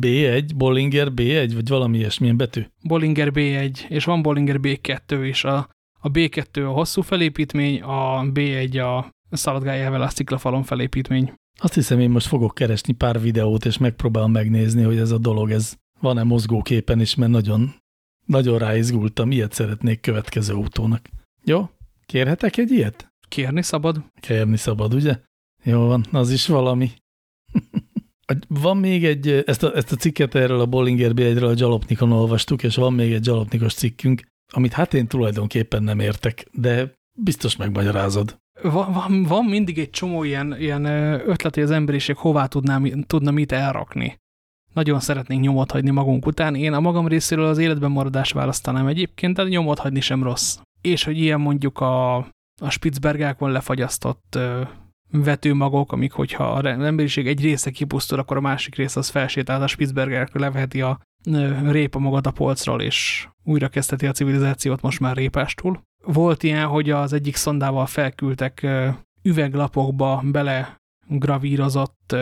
B1, Bollinger B1, vagy valami ilyesmilyen betű? Bollinger B1, és van Bollinger B2 is. A, a B2 a hosszú felépítmény, a B1 a szaladgájával a sziklafalon felépítmény. Azt hiszem, én most fogok keresni pár videót, és megpróbálom megnézni, hogy ez a dolog, ez van-e mozgóképen is, mert nagyon, nagyon ráizgultam, ilyet szeretnék következő autónak. Jó? Kérhetek egy ilyet? Kérni szabad? Kérni szabad, ugye? Jó van, az is valami. Van még egy, ezt a, ezt a cikket erről a Bollinger B1-ről a Jalopnikon olvastuk, és van még egy Jalopnikos cikkünk, amit hát én tulajdonképpen nem értek, de biztos megmagyarázod. Van, van, van mindig egy csomó ilyen, ilyen ötlet, hogy az emberiség hová tudná, tudna mit elrakni. Nagyon szeretnénk nyomot hagyni magunk után. Én a magam részéről az életben maradás választanám egyébként, de nyomot hagyni sem rossz. És hogy ilyen mondjuk a, a Spitzbergákon lefagyasztott vetőmagok, amik hogyha az emberiség egy része kipusztul, akkor a másik része az felsétál a Spitzbergerkről, leveheti a répa magad a polcról, és újra kezdheti a civilizációt most már répástól. Volt ilyen, hogy az egyik szondával felküldtek üveglapokba bele gravírozott,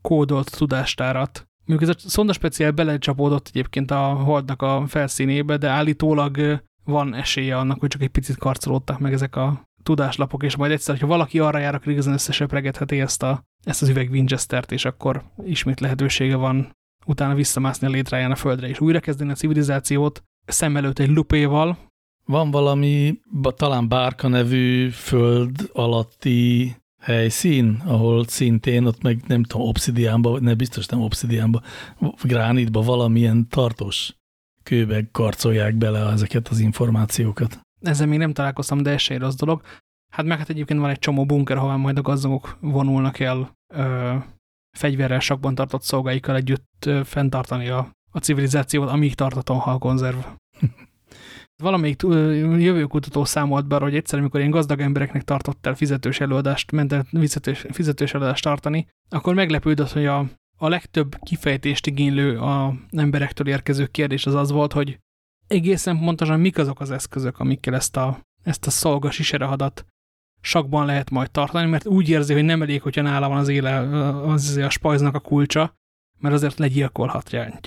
kódolt tudástárat. Mondjuk ez a szonda speciál belecsapódott egyébként a holdnak a felszínébe, de állítólag van esélye annak, hogy csak egy picit karcolódtak meg ezek a tudáslapok, és majd egyszer, ha valaki arra jár, akkor igazán összesöpregetheti ezt, a, ezt az üveg Winchester-t, és akkor ismét lehetősége van utána visszamászni a létráján a földre, és újrakezdeni a civilizációt szem előtt egy lupéval. Van valami, talán Bárka nevű föld alatti helyszín, ahol szintén ott meg nem tudom, obszidiánba, ne biztos nem obszidiánba, gránitba valamilyen tartós kőbe karcolják bele ezeket az információkat. Ezzel még nem találkoztam, de se rossz dolog. Hát meg hát egyébként van egy csomó bunker, ahová majd a gazdagok vonulnak el ö, fegyverrel sakban tartott szolgáikkal együtt ö, fenntartani a, a civilizációt, amíg tart a tonhal konzerv. Valamelyik jövőkutató számolt be, hogy egyszer, amikor én gazdag embereknek tartott el fizetős előadást, ment el fizetős, fizetős előadást tartani, akkor meglepődött, hogy a, a legtöbb kifejtést igénylő a emberektől érkező kérdés az az volt, hogy egészen pontosan mik azok az eszközök, amikkel ezt a, ezt a szolga siserehadat sakban lehet majd tartani, mert úgy érzi, hogy nem elég, hogyha nála van az éle, az a spajznak a kulcsa, mert azért legyilkolhatják.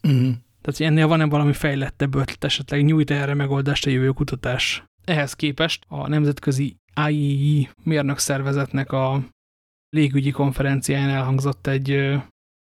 -huh. Tehát, hogy ennél van-e valami fejlettebb ötlet, esetleg nyújt erre megoldást a jövő kutatás. Ehhez képest a Nemzetközi IEE mérnök szervezetnek a légügyi konferenciáján elhangzott egy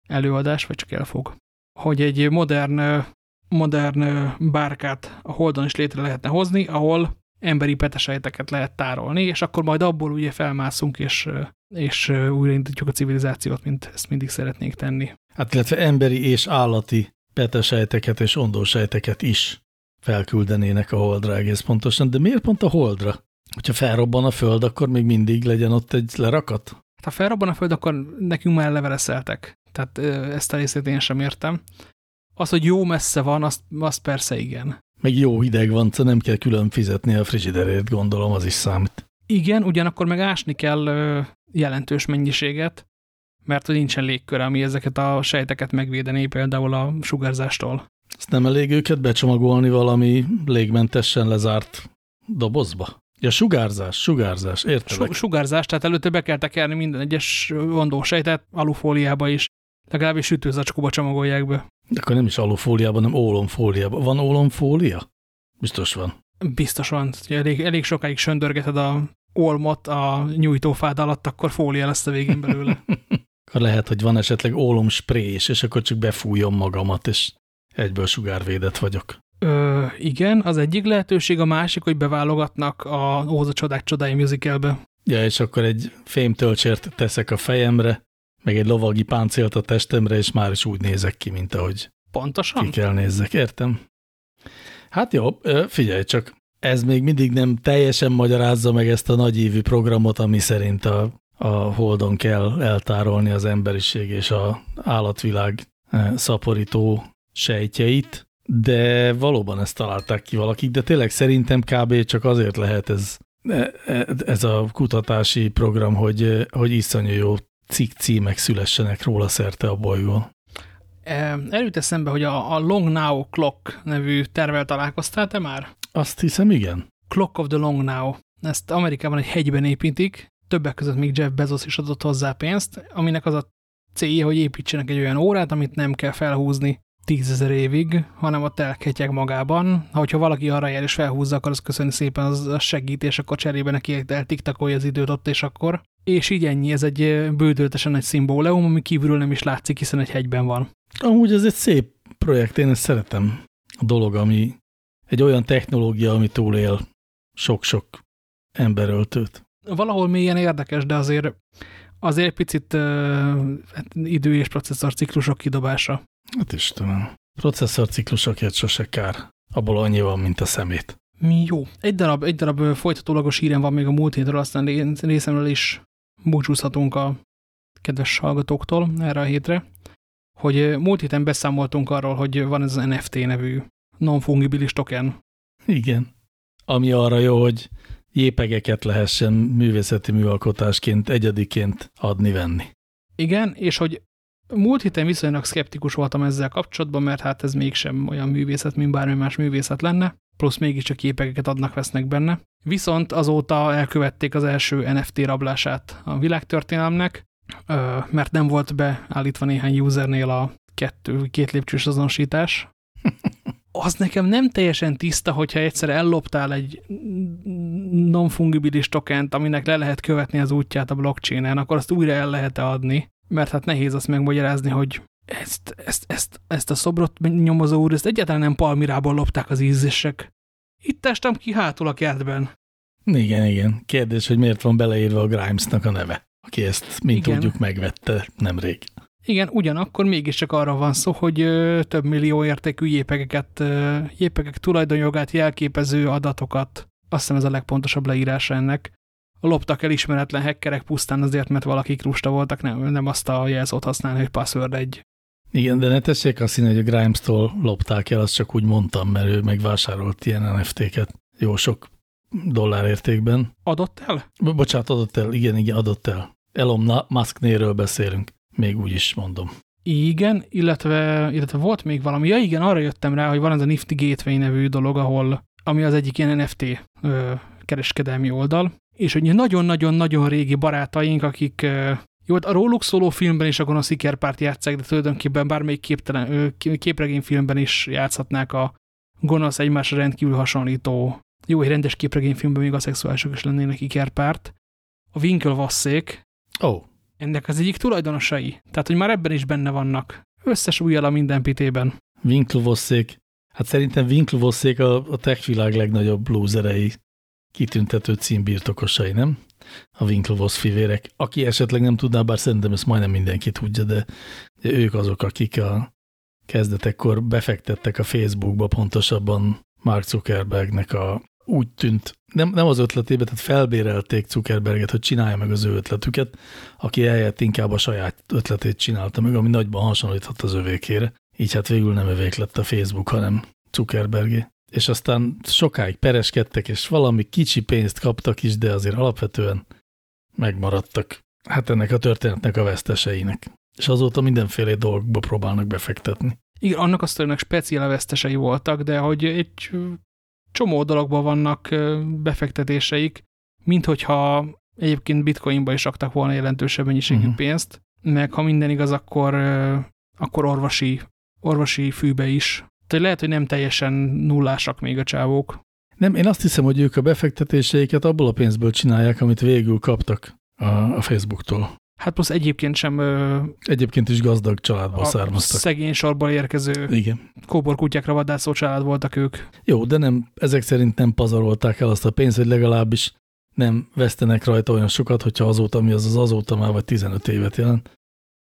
előadás, vagy csak elfog, hogy egy modern, modern bárkát a Holdon is létre lehetne hozni, ahol emberi petesejteket lehet tárolni, és akkor majd abból ugye felmászunk, és, és újraindítjuk a civilizációt, mint ezt mindig szeretnénk tenni. Hát illetve emberi és állati petesejteket és ondósejteket is felküldenének a holdra egész pontosan, de miért pont a holdra? Hogyha felrobban a föld, akkor még mindig legyen ott egy lerakat? Hát, ha felrobban a föld, akkor nekünk már levereszeltek. Tehát ezt a részét én sem értem. Az, hogy jó messze van, azt, azt persze igen. Meg jó hideg van, szóval nem kell külön fizetni a frigiderét, gondolom, az is számít. Igen, ugyanakkor meg ásni kell jelentős mennyiséget, mert hogy nincsen légkör, ami ezeket a sejteket megvédené például a sugárzástól. Ezt nem elég őket becsomagolni valami légmentesen lezárt dobozba? Ja, sugárzás, sugárzás, értelek. Su sugárzás, tehát előtte be kell tekerni minden egyes sejtet alufóliába is. Legalábbis sütőzacskóba csomagolják be. De akkor nem is alufóliában, hanem ólomfóliában. Van ólomfólia? Biztos van. Biztos van. Elég, elég sokáig söndörgeted a olmot a nyújtófád alatt, akkor fólia lesz a végén belőle. akkor lehet, hogy van esetleg ólomsprés, és akkor csak befújom magamat, és egyből sugárvédett vagyok. Ö, igen, az egyik lehetőség, a másik, hogy beválogatnak a Óza Csodák Csodái musicalbe. Ja, és akkor egy fémtölcsért teszek a fejemre, meg egy lovagi páncélt a testemre, és már is úgy nézek ki, mint ahogy Pontosan? ki kell nézzek, értem? Hát jó, figyelj csak, ez még mindig nem teljesen magyarázza meg ezt a nagyívű programot, ami szerint a, a Holdon kell eltárolni az emberiség és a állatvilág szaporító sejtjeit, de valóban ezt találták ki valakik, de tényleg szerintem kb. csak azért lehet ez, e, e, ez a kutatási program, hogy, hogy iszonyú jó cikk címek szülessenek róla szerte a bolygón. Előtt eszembe, hogy a, a Long Now Clock nevű tervel találkoztál te már? Azt hiszem, igen. Clock of the Long Now. Ezt Amerikában egy hegyben építik, többek között még Jeff Bezos is adott hozzá pénzt, aminek az a célja, hogy építsenek egy olyan órát, amit nem kell felhúzni tízezer évig, hanem ott elketjek magában. Ha hogyha valaki arra jár és felhúzza, akkor az köszönni szépen, az, az segít, és akkor cserébe neki eltiktakolja az időt ott, és akkor. És így ennyi, ez egy bődöltesen egy szimbóleum, ami kívülről nem is látszik, hiszen egy hegyben van. Amúgy ez egy szép projekt, én ezt szeretem. A dolog, ami egy olyan technológia, ami túlél sok-sok emberöltőt. Valahol mélyen érdekes, de azért azért picit uh, idő és processzor ciklusok kidobása. Hát Istenem. Processzor ciklusokért sose kár. Abból annyi van, mint a szemét. Mi jó. Egy darab, egy darab folytatólagos hírem van még a múlt hétről, aztán részemről is búcsúzhatunk a kedves hallgatóktól erre a hétre, hogy múlt héten beszámoltunk arról, hogy van ez az NFT nevű non-fungibilis token. Igen. Ami arra jó, hogy jépegeket lehessen művészeti műalkotásként, egyediként adni-venni. Igen, és hogy múlt héten viszonylag szkeptikus voltam ezzel kapcsolatban, mert hát ez mégsem olyan művészet, mint bármi más művészet lenne, plusz mégiscsak jépegeket adnak-vesznek benne. Viszont azóta elkövették az első NFT rablását a világtörténelemnek, mert nem volt beállítva néhány usernél a kettő, két lépcsős azonosítás. Az nekem nem teljesen tiszta, hogyha egyszer elloptál egy non-fungibilis tokent, aminek le lehet követni az útját a blockchainen, akkor azt újra el lehet-e adni, mert hát nehéz azt megmagyarázni, hogy ezt, ezt, ezt, ezt a szobrot nyomozó úr, ezt egyáltalán nem Palmirából lopták az ízések. Itt testem ki hátul a kertben. Igen, igen. Kérdés, hogy miért van beleírva a Grimesnak a neve, aki ezt, mint igen. tudjuk, megvette nemrég. Igen, ugyanakkor mégiscsak arra van szó, hogy több millió értékű jépegeket, jépegek tulajdonjogát jelképező adatokat, azt hiszem ez a legpontosabb leírása ennek, loptak el ismeretlen hackerek pusztán azért, mert valakik lusta voltak, nem, nem azt a jelzót használni, hogy password egy. Igen, de ne tessék azt hinni, hogy a Grimes-tól lopták el, azt csak úgy mondtam, mert ő megvásárolt ilyen NFT-ket jó sok dollárértékben. Adott el? Bocsát, adott el, igen, igen, adott el. Elon Musk-néről beszélünk, még úgy is mondom. Igen, illetve, illetve volt még valami. Ja igen, arra jöttem rá, hogy van ez a Nifty Gateway nevű dolog, ahol, ami az egyik ilyen NFT ö, kereskedelmi oldal, és hogy nagyon-nagyon-nagyon régi barátaink, akik jó, a róluk szóló filmben is a gonosz ikerpárt játszák, de tulajdonképpen bármelyik képtelen, képregényfilmben is játszhatnák a gonosz egymásra rendkívül hasonlító, jó, egy rendes képregényfilmben még a szexuálisok is lennének ikerpárt. A Winklevosszék. Oh. Ennek az egyik tulajdonosai. Tehát, hogy már ebben is benne vannak. Összes újjal a minden pitében. Winklevosszék. Hát szerintem Winklevosszék a, a tech világ legnagyobb lúzerei kitüntető címbirtokosai, nem? A Winklevoss fivérek. Aki esetleg nem tudná, bár szerintem ezt majdnem mindenki tudja, de ők azok, akik a kezdetekkor befektettek a Facebookba, pontosabban Mark Zuckerbergnek a úgy tűnt, nem, nem az ötletébe, tehát felbérelték Zuckerberget, hogy csinálja meg az ő ötletüket, aki eljött inkább a saját ötletét csinálta meg, ami nagyban hasonlíthat az övékére. Így hát végül nem övék lett a Facebook, hanem Zuckerbergé és aztán sokáig pereskedtek, és valami kicsi pénzt kaptak is, de azért alapvetően megmaradtak hát ennek a történetnek a veszteseinek. És azóta mindenféle dolgokba próbálnak befektetni. Igen, annak a sztorinak speciál vesztesei voltak, de hogy egy csomó dologban vannak befektetéseik, mint hogyha egyébként bitcoinba is raktak volna jelentősebb mennyiségű uh mhm. -huh. pénzt, meg ha minden igaz, akkor, akkor orvosi, orvosi fűbe is tehát lehet, hogy nem teljesen nullásak még a csávók. Nem, én azt hiszem, hogy ők a befektetéseiket abból a pénzből csinálják, amit végül kaptak a, a Facebooktól. Hát plusz egyébként sem... Ö, egyébként is gazdag családból származtak. Szegény sorból érkező Igen. kóborkutyákra vadászó család voltak ők. Jó, de nem, ezek szerint nem pazarolták el azt a pénzt, hogy legalábbis nem vesztenek rajta olyan sokat, hogyha azóta, mi az az azóta már vagy 15 évet jelent,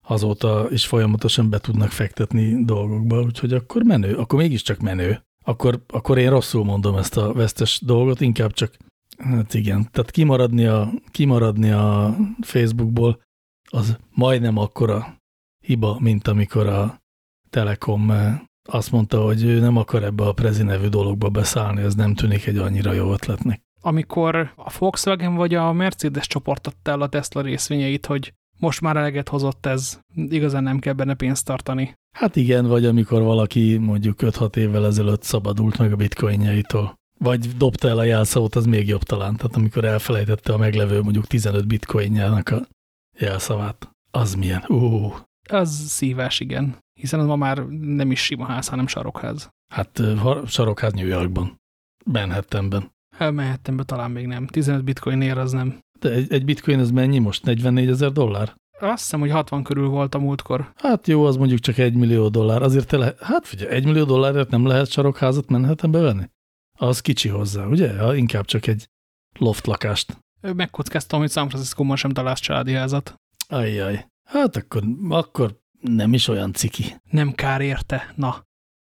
azóta is folyamatosan be tudnak fektetni dolgokba, úgyhogy akkor menő, akkor mégiscsak menő. Akkor, akkor én rosszul mondom ezt a vesztes dolgot, inkább csak, hát igen, tehát kimaradni a, kimaradni a Facebookból, az majdnem akkora hiba, mint amikor a Telekom eh, azt mondta, hogy ő nem akar ebbe a Prezi nevű dologba beszállni, ez nem tűnik egy annyira jó ötletnek. Amikor a Volkswagen vagy a Mercedes csoportott el a Tesla részvényeit, hogy most már eleget hozott ez, igazán nem kell benne pénzt tartani. Hát igen, vagy amikor valaki mondjuk 5-6 évvel ezelőtt szabadult meg a bitcoinjaitól. Vagy dobta el a jelszavot, az még jobb talán. Tehát amikor elfelejtette a meglevő mondjuk 15 bitcoinjának a jelszavát. Az milyen? Ó. Az szívás, igen. Hiszen az ma már nem is sima ház, hanem sarokház. Hát sarokház New Yorkban. Manhattanben. Manhattanben talán még nem. 15 bitcoin ér az nem. De egy, egy bitcoin az mennyi most? 44 ezer dollár? Azt hiszem, hogy 60 körül volt a múltkor. Hát jó, az mondjuk csak egy millió dollár. Azért te lehet, hát figyelj, egy millió dollárért nem lehet sarokházat Manhattanbe venni? Az kicsi hozzá, ugye? Ja, inkább csak egy loft lakást. Megkockáztam, hogy San Francisco-ban sem találsz családi házat. Ajjaj. Hát akkor, akkor nem is olyan ciki. Nem kár érte, na.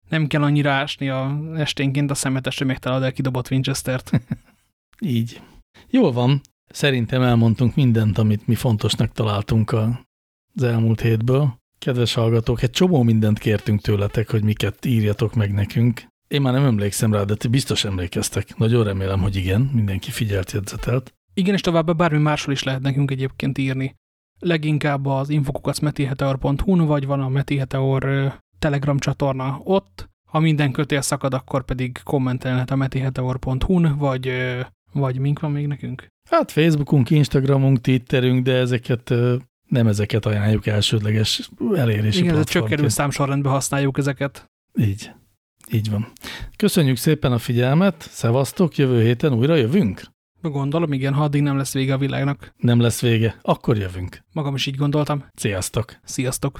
Nem kell annyira ásni a esténként a szemetesre megtalálod el kidobott Winchester-t. Így. Jól van, Szerintem elmondtunk mindent, amit mi fontosnak találtunk az elmúlt hétből. Kedves hallgatók, egy csomó mindent kértünk tőletek, hogy miket írjatok meg nekünk. Én már nem emlékszem rá, de ti biztos emlékeztek. Nagyon remélem, hogy igen, mindenki figyelt, jegyzetelt. Igen, és továbbá bármi máshol is lehet nekünk egyébként írni. Leginkább az infokukacmetiheteor.hu-n, vagy van a Metiheteor Telegram csatorna ott. Ha minden kötél szakad, akkor pedig kommentelhet a metiheteor.hu-n, vagy, vagy mink van még nekünk? Hát Facebookunk, Instagramunk, Twitterünk, de ezeket nem ezeket ajánljuk elsődleges elérési Igen, ez csökkenő számsorrendben használjuk ezeket. Így. Így van. Köszönjük szépen a figyelmet, szevasztok, jövő héten újra jövünk? Gondolom, igen, ha addig nem lesz vége a világnak. Nem lesz vége, akkor jövünk. Magam is így gondoltam. Sziasztok! Sziasztok!